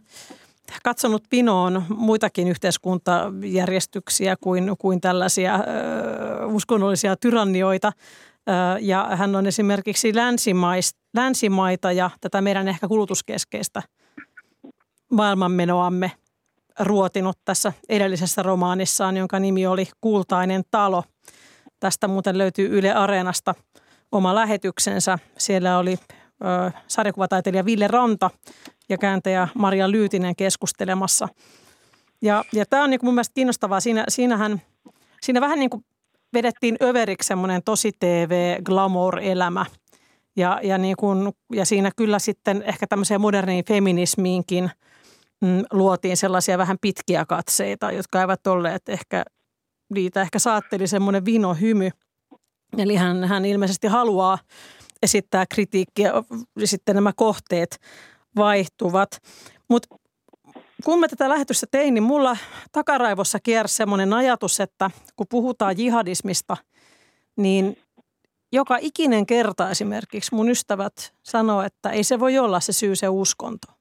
katsonut pinoon muitakin yhteiskuntajärjestyksiä kuin, kuin tällaisia ö, uskonnollisia tyrannioita. Ö, ja hän on esimerkiksi länsimais, länsimaita ja tätä meidän ehkä kulutuskeskeistä maailmanmenoamme – ruotinut tässä edellisessä romaanissaan, jonka nimi oli Kultainen talo. Tästä muuten löytyy Yle Areenasta oma lähetyksensä. Siellä oli sarjakuvataiteilija Ville Ranta ja kääntäjä Maria Lyytinen keskustelemassa. Ja, ja tämä on niin kuin mun mielestä kiinnostavaa. Siinä, siinähän, siinä vähän niin kuin vedettiin överiksi semmoinen tosi TV glamour-elämä. Ja, ja, niin kuin, ja siinä kyllä sitten ehkä tämmöiseen moderniin feminismiinkin – mm, luotiin sellaisia vähän pitkiä katseita, jotka eivät olleet ehkä, niitä ehkä saatteli semmoinen vinohymy. Eli hän, hän ilmeisesti haluaa esittää kritiikkiä ja sitten nämä kohteet vaihtuvat. Mutta kun mä tätä lähetystä tein, niin mulla takaraivossa kiersi semmoinen ajatus, että kun puhutaan jihadismista, niin joka ikinen kerta esimerkiksi mun ystävät sanoo, että ei se voi olla se syy se uskonto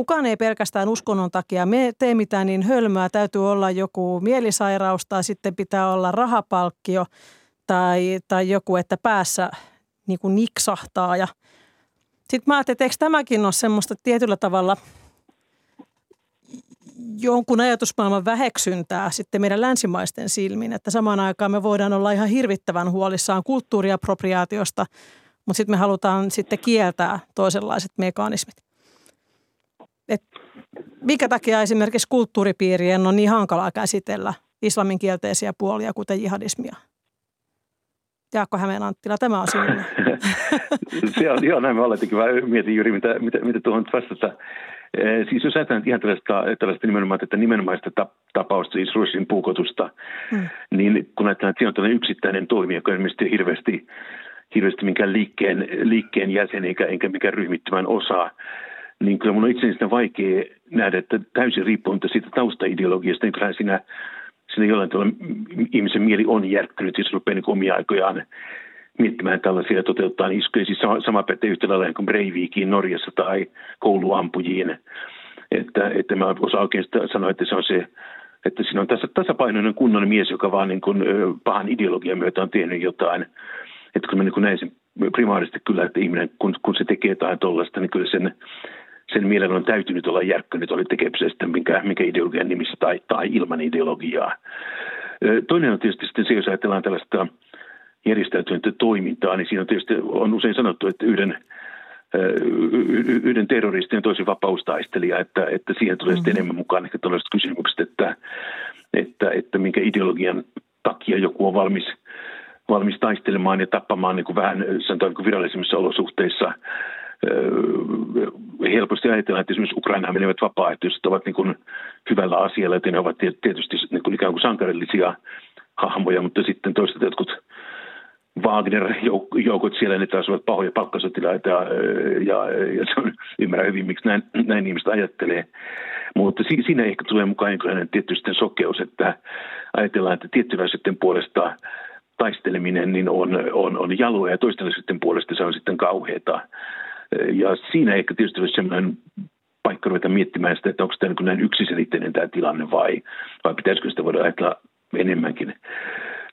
kukaan ei pelkästään uskonnon takia me tee mitään niin hölmöä. Täytyy olla joku mielisairaus tai sitten pitää olla rahapalkkio tai, tai joku, että päässä niin kuin niksahtaa. Ja sitten mä ajattelin, että eikö tämäkin ole semmoista tietyllä tavalla jonkun ajatusmaailman väheksyntää sitten meidän länsimaisten silmin, että samaan aikaan me voidaan olla ihan hirvittävän huolissaan kulttuuriapropriaatiosta, mutta sitten me halutaan sitten kieltää toisenlaiset mekanismit. Et minkä takia esimerkiksi kulttuuripiirien on niin hankalaa käsitellä islamin kielteisiä puolia, kuten jihadismia? Jaakko Hämeen Anttila, tämä on sinulle. se on, joo, näin mä olettikin. Mä mietin juuri, mitä, mitä, mitä tuohon vastata. Siis jos ajatellaan ihan tällaista, tällaista nimenomaan, että nimenomaista tapausta, siis Russin puukotusta, hmm. niin kun ajatellaan, että siinä on tällainen yksittäinen toimija, joka ilmeisesti hirveästi, hirveästi minkään liikkeen, liikkeen jäsen eikä, eikä mikään ryhmittymän osa, niin kyllä mun on itse vaikea nähdä, että täysin riippumatta siitä taustaideologiasta, niin kyllä siinä, siinä jollain tavalla ihmisen mieli on järkkynyt, jos rupeaa niin omia aikojaan miettimään tällaisia ja toteuttaa iskuja. Siis sama, sama pätee yhtä lailla kuin Breivikiin Norjassa tai kouluampujiin. Että, että mä osaan oikein sanoa, että se on se että siinä on tässä tasapainoinen kunnon mies, joka vaan niin kuin, pahan ideologian myötä on tehnyt jotain. Että kun mä niin näin sen primaarisesti kyllä, että ihminen, kun, kun se tekee jotain tuollaista, niin kyllä sen, sen mielen on täytynyt olla järkkö, nyt oli tekemisestä minkä, minkä ideologian nimissä tai, tai ilman ideologiaa. Toinen on tietysti sitten se, jos ajatellaan tällaista järjestäytynyttä toimintaa, niin siinä on tietysti on usein sanottu, että yhden, yhden terroristin ja toisen vapaustaistelija, että, että siihen tulee sitten mm-hmm. enemmän mukaan ehkä tällaiset kysymykset, että, että, että minkä ideologian takia joku on valmis, valmis taistelemaan ja tappamaan niin kuin vähän sanotaan niin kuin virallisemmissa olosuhteissa. Helposti ajatellaan, että esimerkiksi Ukrainaan menevät vapaaehtoiset ovat niin kuin hyvällä asialla, että ne ovat tietysti niin kuin ikään kuin sankarillisia hahmoja, mutta sitten toisaalta jotkut Wagner-joukot siellä, ne taas ovat pahoja palkkasotilaita ja, ja, ja se on, ymmärrän hyvin, miksi näin, näin ihmiset ajattelee. Mutta si, siinä ehkä tulee mukaan jonkinlainen tietty sokeus, että ajatellaan, että tiettyväisyyden puolesta taisteleminen niin on, on, on jaloa ja toistenlaisuuden puolesta se on sitten kauheata. Ja siinä ehkä tietysti olisi sellainen paikka ruveta miettimään sitä, että onko tämä niin näin yksiselitteinen tämä tilanne vai, vai pitäisikö sitä voida ajatella enemmänkin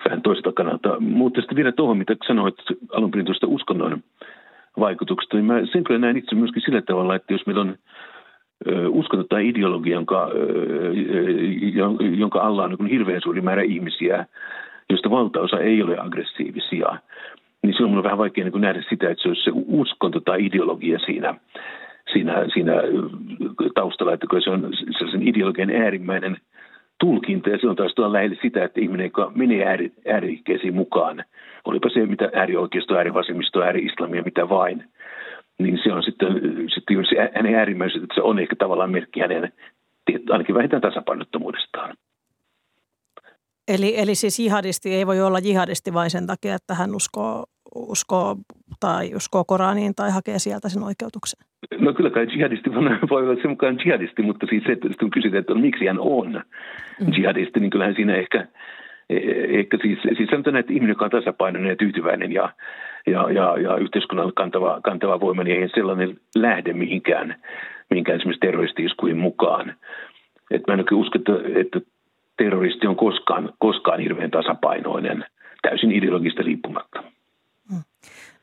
vähän toiselta kannalta. Mutta sitten vielä tuohon, mitä sanoit alun perin tuosta uskonnon vaikutuksesta, niin mä sen kyllä näen itse myöskin sillä tavalla, että jos meillä on uskonto tai ideologia, jonka, jonka alla on niin hirveän suuri määrä ihmisiä, joista valtaosa ei ole aggressiivisia, niin silloin on vähän vaikea niin nähdä sitä, että se olisi se uskonto tai ideologia siinä, siinä, siinä taustalla, että se on sellaisen ideologian äärimmäinen tulkinta ja silloin taas tuolla lähellä sitä, että ihminen, joka menee ääri, äärikkeisiin mukaan, olipa se mitä äärioikeisto, äärivasemmisto, ääri-islamia, mitä vain, niin se on sitten, sitten se hänen se on ehkä tavallaan merkki hänen ainakin vähintään tasapainottomuudestaan. Eli, eli siis jihadisti ei voi olla jihadisti vain sen takia, että hän uskoo, uskoo tai uskoo Koraniin tai hakee sieltä sen oikeutuksen? No kyllä kai jihadisti voi olla sen mukaan jihadisti, mutta siis se, että kun kysytään, että miksi hän on mm. jihadisti, niin kyllähän siinä ehkä, ehkä siis, siis sanotaan, että ihminen, joka on tasapainoinen ja tyytyväinen ja, ja, ja, ja yhteiskunnan kantava, kantava voima, niin ei sellainen lähde mihinkään, mihinkään esimerkiksi terroristi mukaan. Et mä en oikein usko, että, että terroristi on koskaan, koskaan hirveän tasapainoinen, täysin ideologista riippumatta. Mm.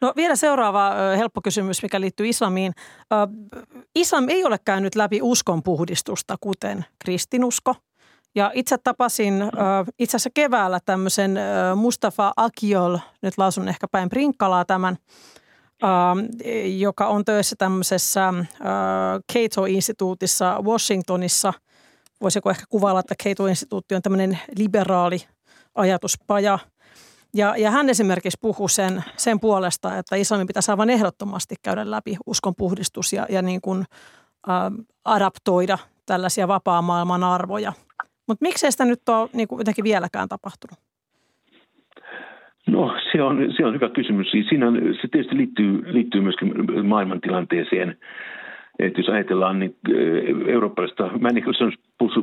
No vielä seuraava helppo kysymys, mikä liittyy islamiin. Islam ei ole käynyt läpi uskonpuhdistusta, kuten kristinusko. Ja itse tapasin itse asiassa keväällä tämmöisen Mustafa Akiol, nyt lausun ehkä päin prinkkalaa tämän, joka on töissä tämmöisessä Cato-instituutissa Washingtonissa – voisiko ehkä kuvailla, että Cato-instituutti on tämmöinen liberaali ajatuspaja. Ja, ja hän esimerkiksi puhuu sen, sen puolesta, että islamin pitäisi aivan ehdottomasti käydä läpi uskonpuhdistus ja, ja niin kuin, ä, adaptoida tällaisia vapaa-maailman arvoja. Mutta miksei sitä nyt ole niin kuin jotenkin vieläkään tapahtunut? No se on, se on hyvä kysymys. Siis siinä se tietysti liittyy, liittyy myöskin maailmantilanteeseen että jos ajatellaan niin eurooppalaista, mä en ehkä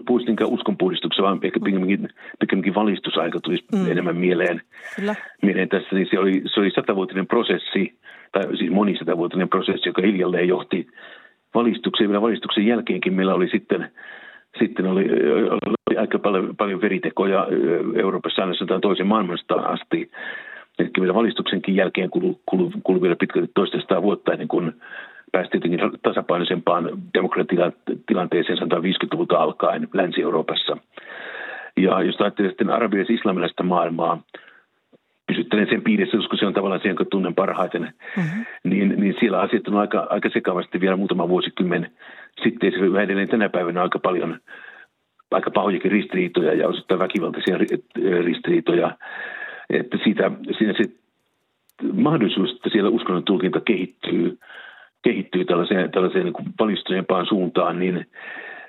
puhuisi niinkään uskonpuhdistuksessa, vaan ehkä pikemminkin, pikemminkin valistusaika tulisi mm. enemmän mieleen, Kyllä. mieleen tässä. Niin se oli, se oli satavuotinen prosessi, tai siis monisatavuotinen prosessi, joka hiljalleen johti valistukseen. Vielä valistuksen jälkeenkin meillä oli sitten, sitten oli, oli aika paljon, paljon veritekoja Euroopassa aina sanotaan toisen maailmanstaan asti. Eli vielä valistuksenkin jälkeen kului, kului, kului vielä pitkälti toista vuotta ennen kuin päästiin jotenkin tasapainoisempaan demokratiatilanteeseen sanotaan 50-luvulta alkaen Länsi-Euroopassa. Ja jos ajattelee sitten arabialais islamilaista maailmaa, pysyttelen sen piirissä, koska se on tavallaan se, jonka tunnen parhaiten, mm-hmm. niin, niin siellä asiat on aika, aika sekavasti vielä muutama vuosikymmen sitten. Se on edelleen tänä päivänä aika paljon aika pahojakin ristiriitoja ja osittain väkivaltaisia ristiriitoja. Että siitä, siinä se mahdollisuus, että siellä uskonnon tulkinta kehittyy kehittyy tällaiseen, tällaiseen niin valistuneempaan suuntaan, niin,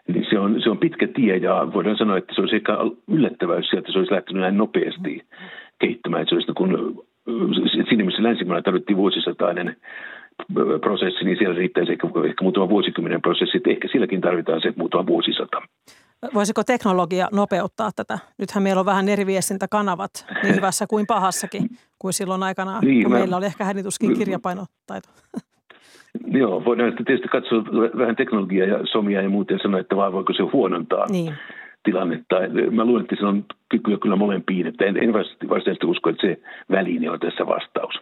niin se, on, se on pitkä tie ja voidaan sanoa, että se olisi ehkä yllättävää, jos sieltä se olisi lähtenyt näin nopeasti kehittymään. Että se olisi niin kun, siinä missä länsimailla tarvittiin vuosisatainen prosessi, niin siellä riittäisi ehkä, ehkä muutama vuosikymmenen prosessi, että ehkä silläkin tarvitaan se muutama vuosisata. Voisiko teknologia nopeuttaa tätä? Nythän meillä on vähän eri viestintäkanavat niin hyvässä kuin pahassakin kuin silloin aikanaan, niin, kun mä, meillä oli ehkä hänituskin kirjapainotaito. Joo, voidaan sitten tietysti katsoa vähän teknologiaa ja somia ja muuta ja sanoa, että vaan voiko se huonontaa. Niin. tilannetta. Mä luulen, että sillä on kykyä kyllä molempiin, että en, en varsinaisesti usko, että se väline on tässä vastaus.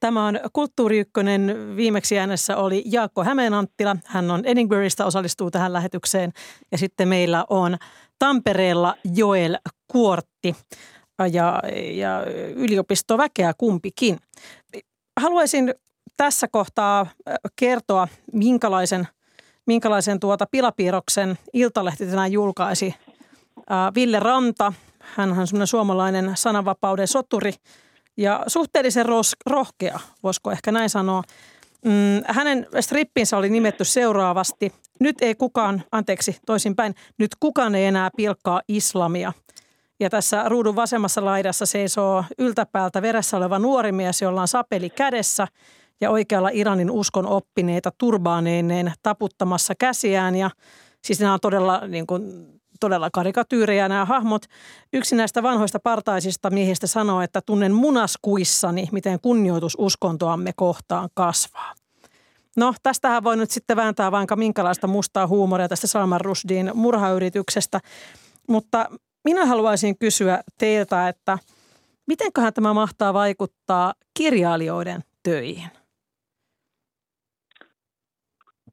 Tämä on Kulttuuri Ykkönen. Viimeksi äänessä oli Jaakko Hämeenanttila. Hän on Edinburghista, osallistuu tähän lähetykseen. Ja sitten meillä on Tampereella Joel Kuortti ja, ja yliopistoväkeä kumpikin. Haluaisin tässä kohtaa kertoa, minkälaisen, minkälaisen tuota pilapiirroksen Iltalehti tänään julkaisi. Ville Ranta, hän on semmoinen suomalainen sananvapauden soturi – ja suhteellisen rohkea, voisiko ehkä näin sanoa. Mm, hänen strippinsä oli nimetty seuraavasti. Nyt ei kukaan, anteeksi toisinpäin, nyt kukaan ei enää pilkkaa islamia. Ja tässä ruudun vasemmassa laidassa seisoo yltäpäältä veressä oleva nuori mies, jolla on sapeli kädessä ja oikealla Iranin uskon oppineita turbaaneineen taputtamassa käsiään. Ja siis nämä on todella niin kuin, todella karikatyyrejä nämä hahmot. Yksi näistä vanhoista partaisista miehistä sanoo, että tunnen munaskuissani, miten kunnioitus uskontoamme kohtaan kasvaa. No, tästähän voi nyt sitten vääntää vaikka minkälaista mustaa huumoria tästä Salman Rushdin murhayrityksestä. Mutta minä haluaisin kysyä teiltä, että mitenköhän tämä mahtaa vaikuttaa kirjailijoiden töihin?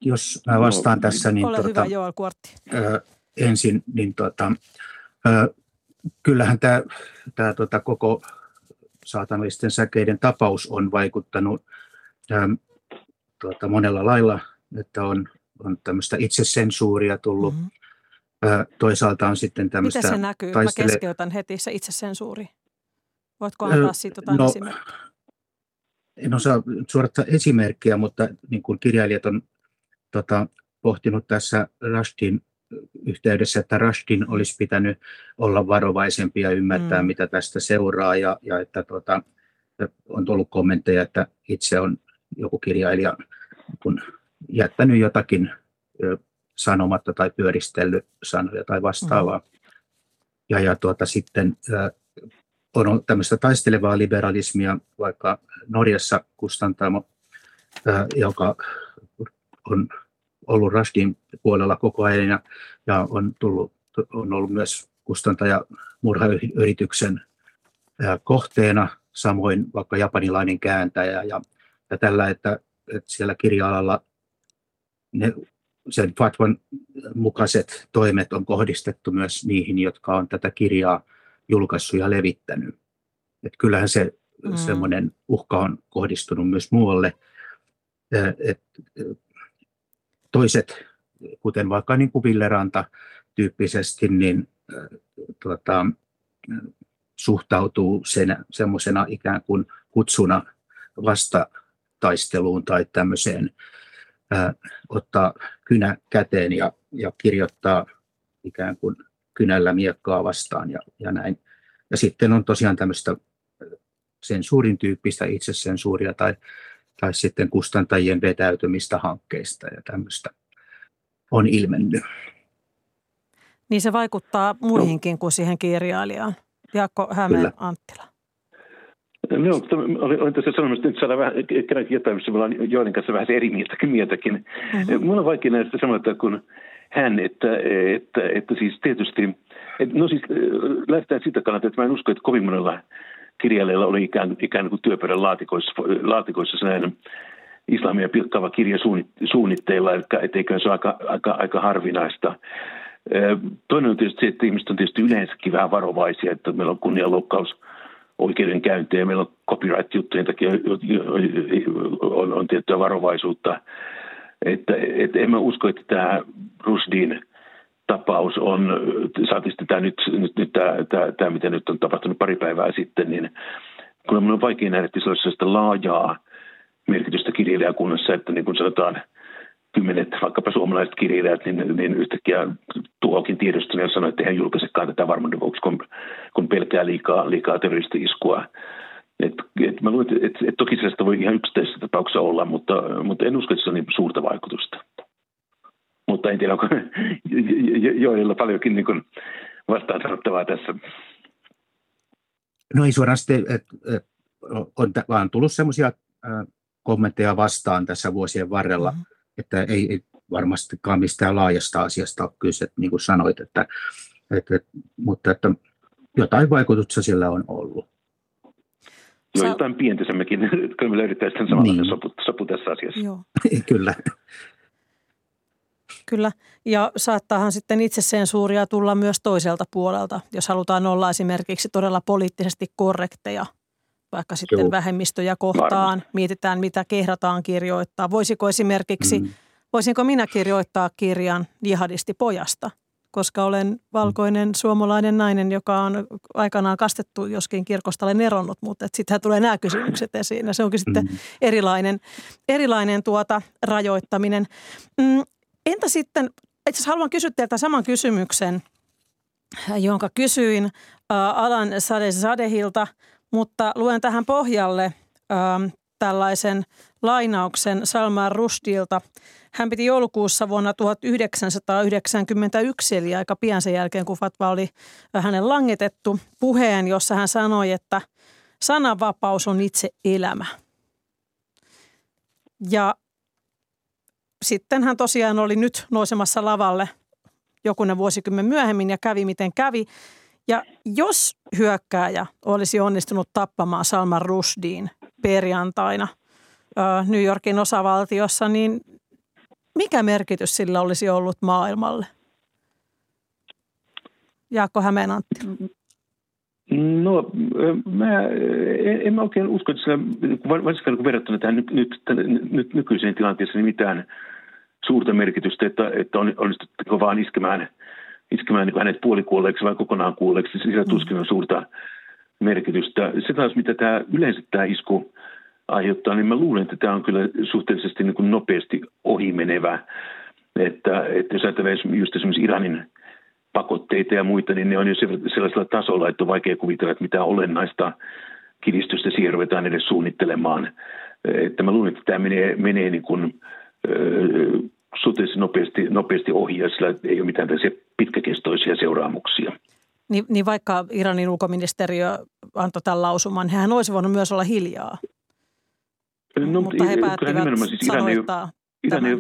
Jos mä vastaan tässä, niin... Ole tuota, hyvä, Joel Kuortti ensin, niin tota, ö, kyllähän tämä, tämä tota koko saatanallisten säkeiden tapaus on vaikuttanut ö, tuota, monella lailla, että on, on tämmöistä itsesensuuria tullut. Mm-hmm. Toisaalta on sitten tämmöistä... Miten se näkyy? Taistele... Mä keskeytän heti se itsesensuuri. Voitko antaa siitä jotain no, esimerkkiä? En osaa suorattaa esimerkkiä, mutta niin kuin kirjailijat on tota, pohtinut tässä Rushdin yhteydessä, että Raskin olisi pitänyt olla varovaisempi ja ymmärtää, mm. mitä tästä seuraa, ja, ja että tuota, on tullut kommentteja, että itse on joku kirjailija kun jättänyt jotakin sanomatta tai pyöristellyt sanoja tai vastaavaa. Mm. Ja, ja tuota, sitten on ollut tämmöistä taistelevaa liberalismia, vaikka Norjassa kustantamo, joka on ollut Raskin puolella koko ajan ja, ja on, tullut, on ollut myös kustantaja murhayrityksen kohteena, samoin vaikka japanilainen kääntäjä ja, ja tällä, että, että siellä kirja-alalla ne, sen Fatwan mukaiset toimet on kohdistettu myös niihin, jotka on tätä kirjaa julkaissut ja levittänyt. Et kyllähän se mm. semmoinen uhka on kohdistunut myös muualle. Et toiset, kuten vaikka niin kuin Villeranta tyyppisesti, niin tuota, suhtautuu sen, semmoisena ikään kuin kutsuna vastataisteluun tai tämmöiseen, ää, äh, ottaa kynä käteen ja, ja kirjoittaa ikään kuin kynällä miekkaa vastaan ja, ja näin. Ja sitten on tosiaan tämmöistä sensuurin tyyppistä itsesensuuria tai tai sitten kustantajien vetäytymistä hankkeista ja tämmöistä on ilmennyt. Niin se vaikuttaa muihinkin no. kuin siihen kirjailijaan. Jaakko Hämeen Kyllä. Anttila. No, olin tässä sanomassa, että nyt saadaan vähän kerrankin jotain, missä me ollaan joiden kanssa vähän eri mieltäkin. mieltäkin. Mm-hmm. Mulla on vaikea näistä samalta kuin hän, että, että, että siis tietysti, että, no siis lähdetään sitä kannalta, että mä en usko, että kovin monella kirjailijalla oli ikään, ikään kuin työpöydän laatikoissa, laatikoissa sellainen islamia pilkkaava kirja suunnitteilla, etteikö se ole aika, aika, aika harvinaista. Toinen on tietysti se, että ihmiset on tietysti yleensäkin vähän varovaisia, että meillä on kunnianloukkaus oikeudenkäyntejä, meillä on copyright-juttujen takia on, on tiettyä varovaisuutta. Että, et en mä usko, että tämä Rusdin tapaus on, saati tämä nyt, nyt, nyt tämä, tämä, tämä, mitä nyt on tapahtunut pari päivää sitten, niin kun on vaikea nähdä, että se olisi laajaa merkitystä kirjailijakunnassa, että niin kuin sanotaan, kymmenet vaikkapa suomalaiset kirjailijat, niin, niin yhtäkkiä tuokin tiedoston ja sanoi, että hän julkaisekaan tätä varmuuden vuoksi, kun, kun pelkää liikaa, liikaa terroristi-iskua. Et, et mä luulen, että et, et toki sellaista voi ihan yksittäisessä tapauksessa olla, mutta, mutta en usko, että se on niin suurta vaikutusta mutta en tiedä, onko joilla paljonkin niin kuin vastaan sanottavaa tässä. No ei suoraan sitten, että et, on vaan tullut semmoisia kommentteja vastaan tässä vuosien varrella, mm-hmm. Että ei, ei varmastikaan mistään laajasta asiasta ole kyse, niin kuin sanoit, että, että, mutta että jotain vaikutusta sillä on ollut. Joo, Sä... jotain pientä mekin, kyllä me löydetään sitten samanlainen niin. sopu, sopu tässä asiassa. Joo. kyllä. Kyllä, ja saattaahan sitten itsesensuuria tulla myös toiselta puolelta, jos halutaan olla esimerkiksi todella poliittisesti korrekteja, vaikka sitten Joo. vähemmistöjä kohtaan, Varmasti. mietitään mitä kehdataan kirjoittaa. Voisiko esimerkiksi, mm. voisinko minä kirjoittaa kirjan jihadisti pojasta, koska olen valkoinen suomalainen nainen, joka on aikanaan kastettu, joskin kirkosta olen eronnut, mutta sittenhän tulee nämä kysymykset esiin ja se onkin sitten mm. erilainen, erilainen tuota rajoittaminen. Mm, Entä sitten, itse asiassa haluan kysyä teiltä saman kysymyksen, jonka kysyin Alan Sade Sadehilta, mutta luen tähän pohjalle äh, tällaisen lainauksen Salman Rushdilta. Hän piti joulukuussa vuonna 1991, eli aika pian sen jälkeen, kun Fatva oli hänen langetettu, puheen, jossa hän sanoi, että sananvapaus on itse elämä. Ja sitten hän tosiaan oli nyt nousemassa lavalle jokunen vuosikymmen myöhemmin ja kävi miten kävi. Ja jos hyökkääjä olisi onnistunut tappamaan Salman Rushdin perjantaina New Yorkin osavaltiossa, niin mikä merkitys sillä olisi ollut maailmalle? Jaakko Hämeenantti. No, mä en, en mä oikein usko, että sillä, varsinkin kun verrattuna tähän nyt, nyt, nyt nykyiseen tilanteeseen, niin mitään suurta merkitystä, että, että on, onnistutteko vaan iskemään, iskemään niin hänet puolikuolleeksi vai kokonaan kuolleeksi. Sillä tuskin on suurta merkitystä. Se taas, mitä tämä yleensä tämä isku aiheuttaa, niin mä luulen, että tämä on kyllä suhteellisesti niin kuin nopeasti ohimenevä. Että, että jos ajattelee just esimerkiksi Iranin pakotteita ja muita, niin ne on jo sellaisella tasolla, että on vaikea kuvitella, että mitä olennaista kiristystä siihen ruvetaan edes suunnittelemaan. Että mä luulen, että tämä menee, menee niin kuin, suhteellisesti nopeasti, nopeasti ohi ja sillä ei ole mitään tällaisia pitkäkestoisia seuraamuksia. Niin, niin vaikka Iranin ulkoministeriö antoi tämän lausuman, hän olisi voinut myös olla hiljaa. No, mutta he päättivät siis Iran ei, Iran ei,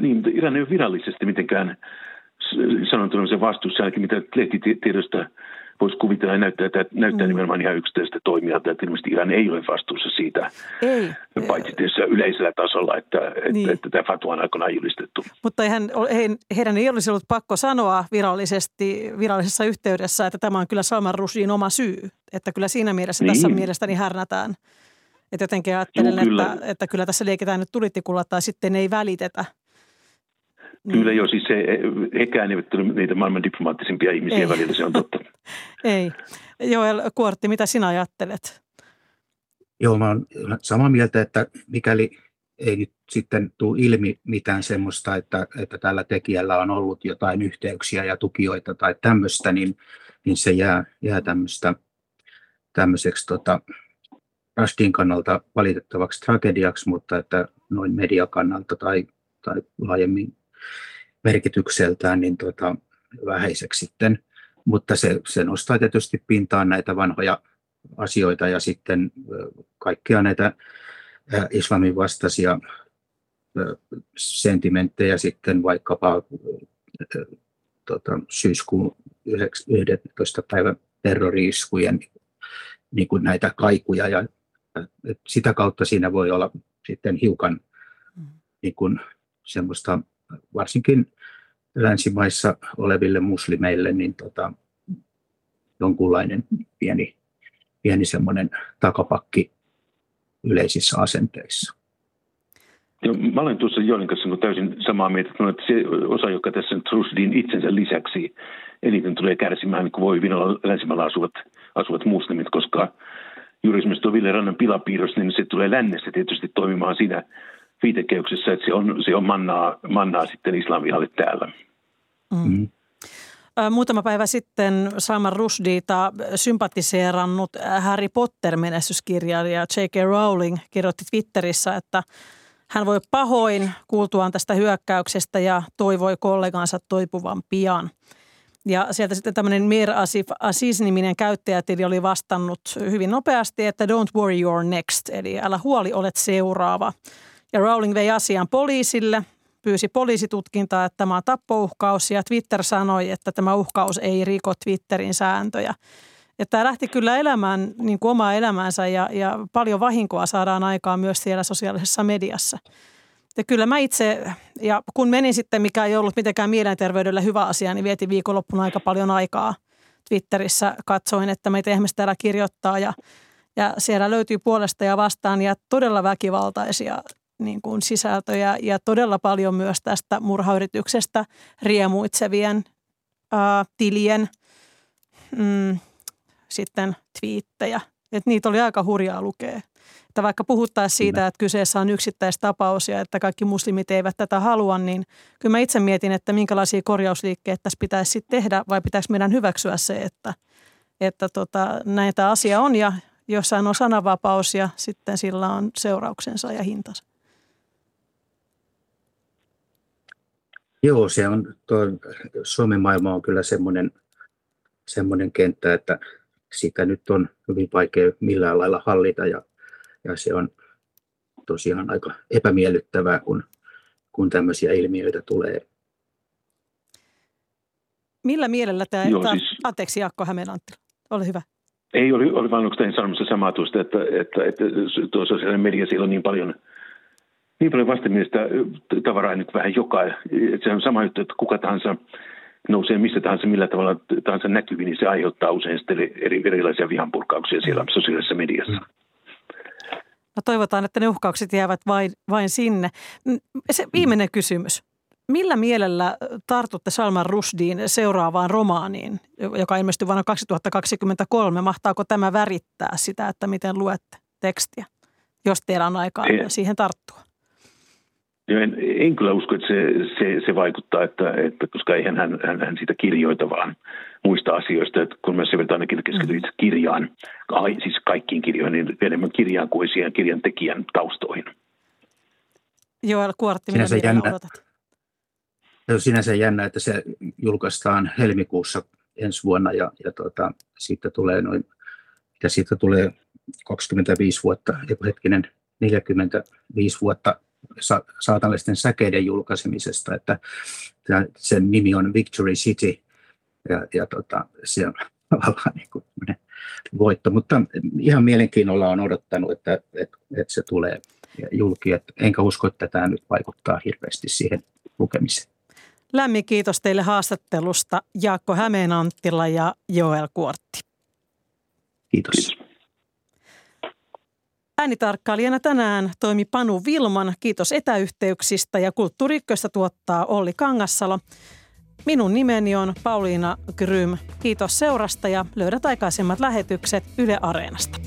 niin, Iran ei ole virallisesti mitenkään sanonut sen vastuussa, ainakin mitä lehtitiedosta voisi kuvitella näyttää, että näyttää mm. nimenomaan ihan yksittäistä toimijalta, että ilmeisesti Iran ei ole vastuussa siitä, ei. paitsi tässä yleisellä tasolla, että, niin. että, että tämä fatwa on aikoinaan julistettu. Mutta eihän, heidän ei olisi ollut pakko sanoa virallisesti, virallisessa yhteydessä, että tämä on kyllä Salman Rushdin oma syy, että kyllä siinä mielessä niin. tässä mielestäni härnätään. Että jotenkin ajattelen, Joo, kyllä. Että, että kyllä tässä liiketään nyt tulitikulla tai sitten ei välitetä – Kyllä jo, siis se, hekään eivät ole niitä maailman diplomaattisimpia ihmisiä Ei. välillä, se on totta. Ei. Joel Kuortti, mitä sinä ajattelet? Joo, mä olen samaa mieltä, että mikäli ei nyt sitten tule ilmi mitään semmoista, että, että tällä tekijällä on ollut jotain yhteyksiä ja tukijoita tai tämmöistä, niin, niin se jää, jää tämmöistä, tämmöiseksi tota, Rastin kannalta valitettavaksi tragediaksi, mutta että noin mediakannalta tai, tai laajemmin merkitykseltään niin tota, vähäiseksi sitten. Mutta se, se nostaa tietysti pintaan näitä vanhoja asioita ja sitten kaikkia näitä islamin vastaisia sentimenttejä sitten vaikkapa tota, syyskuun 11. päivän terroriiskujen niin kuin näitä kaikuja ja sitä kautta siinä voi olla sitten hiukan mm. niin kuin semmoista varsinkin länsimaissa oleville muslimeille niin tota, jonkunlainen pieni, pieni semmoinen takapakki yleisissä asenteissa. Joo, mä olen tuossa Joelin kanssa niin täysin samaa mieltä, että se osa, joka tässä nyt Rushdin itsensä lisäksi eniten tulee kärsimään, niin kuin voi Vinolla länsimällä asuvat, asuvat muslimit, koska juuri esimerkiksi tuo Ville Rannan pilapiirros, niin se tulee lännessä tietysti toimimaan siinä viitekeyksessä, että se on, se on mannaa, mannaa sitten islamialle täällä. Mm. Mm. Muutama päivä sitten Salman Rushdita sympatiseerannut Harry Potter-menestyskirjailija J.K. Rowling kirjoitti Twitterissä, että hän voi pahoin kuultuaan tästä hyökkäyksestä ja toivoi kollegansa toipuvan pian. Ja sieltä sitten tämmöinen Mir Asif Aziz-niminen käyttäjätili oli vastannut hyvin nopeasti, että don't worry you're next, eli älä huoli, olet seuraava. Ja Rowling vei asian poliisille, pyysi poliisitutkintaa, että tämä on tappouhkaus ja Twitter sanoi, että tämä uhkaus ei riko Twitterin sääntöjä. Että tämä lähti kyllä elämään niin kuin omaa elämäänsä ja, ja paljon vahinkoa saadaan aikaan myös siellä sosiaalisessa mediassa. Ja kyllä mä itse, ja kun menin sitten, mikä ei ollut mitenkään mielenterveydelle hyvä asia, niin vietin viikonloppuna aika paljon aikaa Twitterissä. Katsoin, että meitä ihmiset täällä kirjoittaa ja, ja siellä löytyy puolesta ja vastaan ja todella väkivaltaisia niin kuin sisältöjä ja todella paljon myös tästä murhayrityksestä riemuitsevien ää, tilien mm, sitten twiittejä. Et niitä oli aika hurjaa lukea. Että vaikka puhuttaisiin siitä, että kyseessä on yksittäistapaus ja että kaikki muslimit eivät tätä halua, niin kyllä mä itse mietin, että minkälaisia korjausliikkeitä tässä pitäisi sitten tehdä vai pitäisi meidän hyväksyä se, että, että tota, näitä asia on ja jossain on sananvapaus ja sitten sillä on seurauksensa ja hintansa. Joo, se on, tuo Suomen maailma on kyllä semmoinen, semmoinen kenttä, että sitä nyt on hyvin vaikea millään lailla hallita ja, ja se on tosiaan aika epämiellyttävää, kun, kun tämmöisiä ilmiöitä tulee. Millä mielellä tämä, Joo, siis... anteeksi Jaakko Hämeenanttila, ole hyvä. Ei, oli, oli vain oikeastaan sanomassa samaa tuosta, että, että, että tuo sosiaalinen media, siellä on niin paljon – niin paljon vastenmielistä tavaraa nyt vähän joka. Se on sama juttu, että kuka tahansa nousee missä tahansa, millä tavalla tahansa näkyviin, niin se aiheuttaa usein sitten eri, erilaisia vihanpurkauksia siellä sosiaalisessa mediassa. No toivotaan, että ne uhkaukset jäävät vain, vain sinne. Se viimeinen kysymys. Millä mielellä tartutte Salman Rushdin seuraavaan romaaniin, joka ilmestyi vuonna 2023? Mahtaako tämä värittää sitä, että miten luette tekstiä, jos teillä on aikaa Ei. siihen tarttua? En, en kyllä usko, että se, se, se vaikuttaa, että, että koska eihän hän, hän, hän siitä kirjoita, vaan muista asioista. Että kun mä sen verran ainakin keskityin itse kirjaan, ai, siis kaikkiin kirjoihin, niin enemmän kirjaan kuin siihen kirjan tekijän taustoihin. Joel Kuortti, mitä sinänsä jännä, odotat? Se on sinänsä jännä, että se julkaistaan helmikuussa ensi vuonna ja, ja tuota, siitä tulee noin, mitä siitä tulee 25 vuotta, hetkinen, 45 vuotta sa- saatanallisten säkeiden julkaisemisesta, että sen nimi on Victory City ja, ja tota, se on tavallaan niin kuin voitto, mutta ihan mielenkiinnolla on odottanut, että, että, että se tulee julki, että enkä usko, että tämä nyt vaikuttaa hirveästi siihen lukemiseen. Lämmin kiitos teille haastattelusta Jaakko Hämeenanttila ja Joel Kuortti. Kiitos. Kiitos. Äänitarkkailijana tänään toimi Panu Vilman. Kiitos etäyhteyksistä ja Kulttuuri tuottaa Olli Kangassalo. Minun nimeni on Pauliina Grym. Kiitos seurasta ja löydät aikaisemmat lähetykset Yle Areenasta.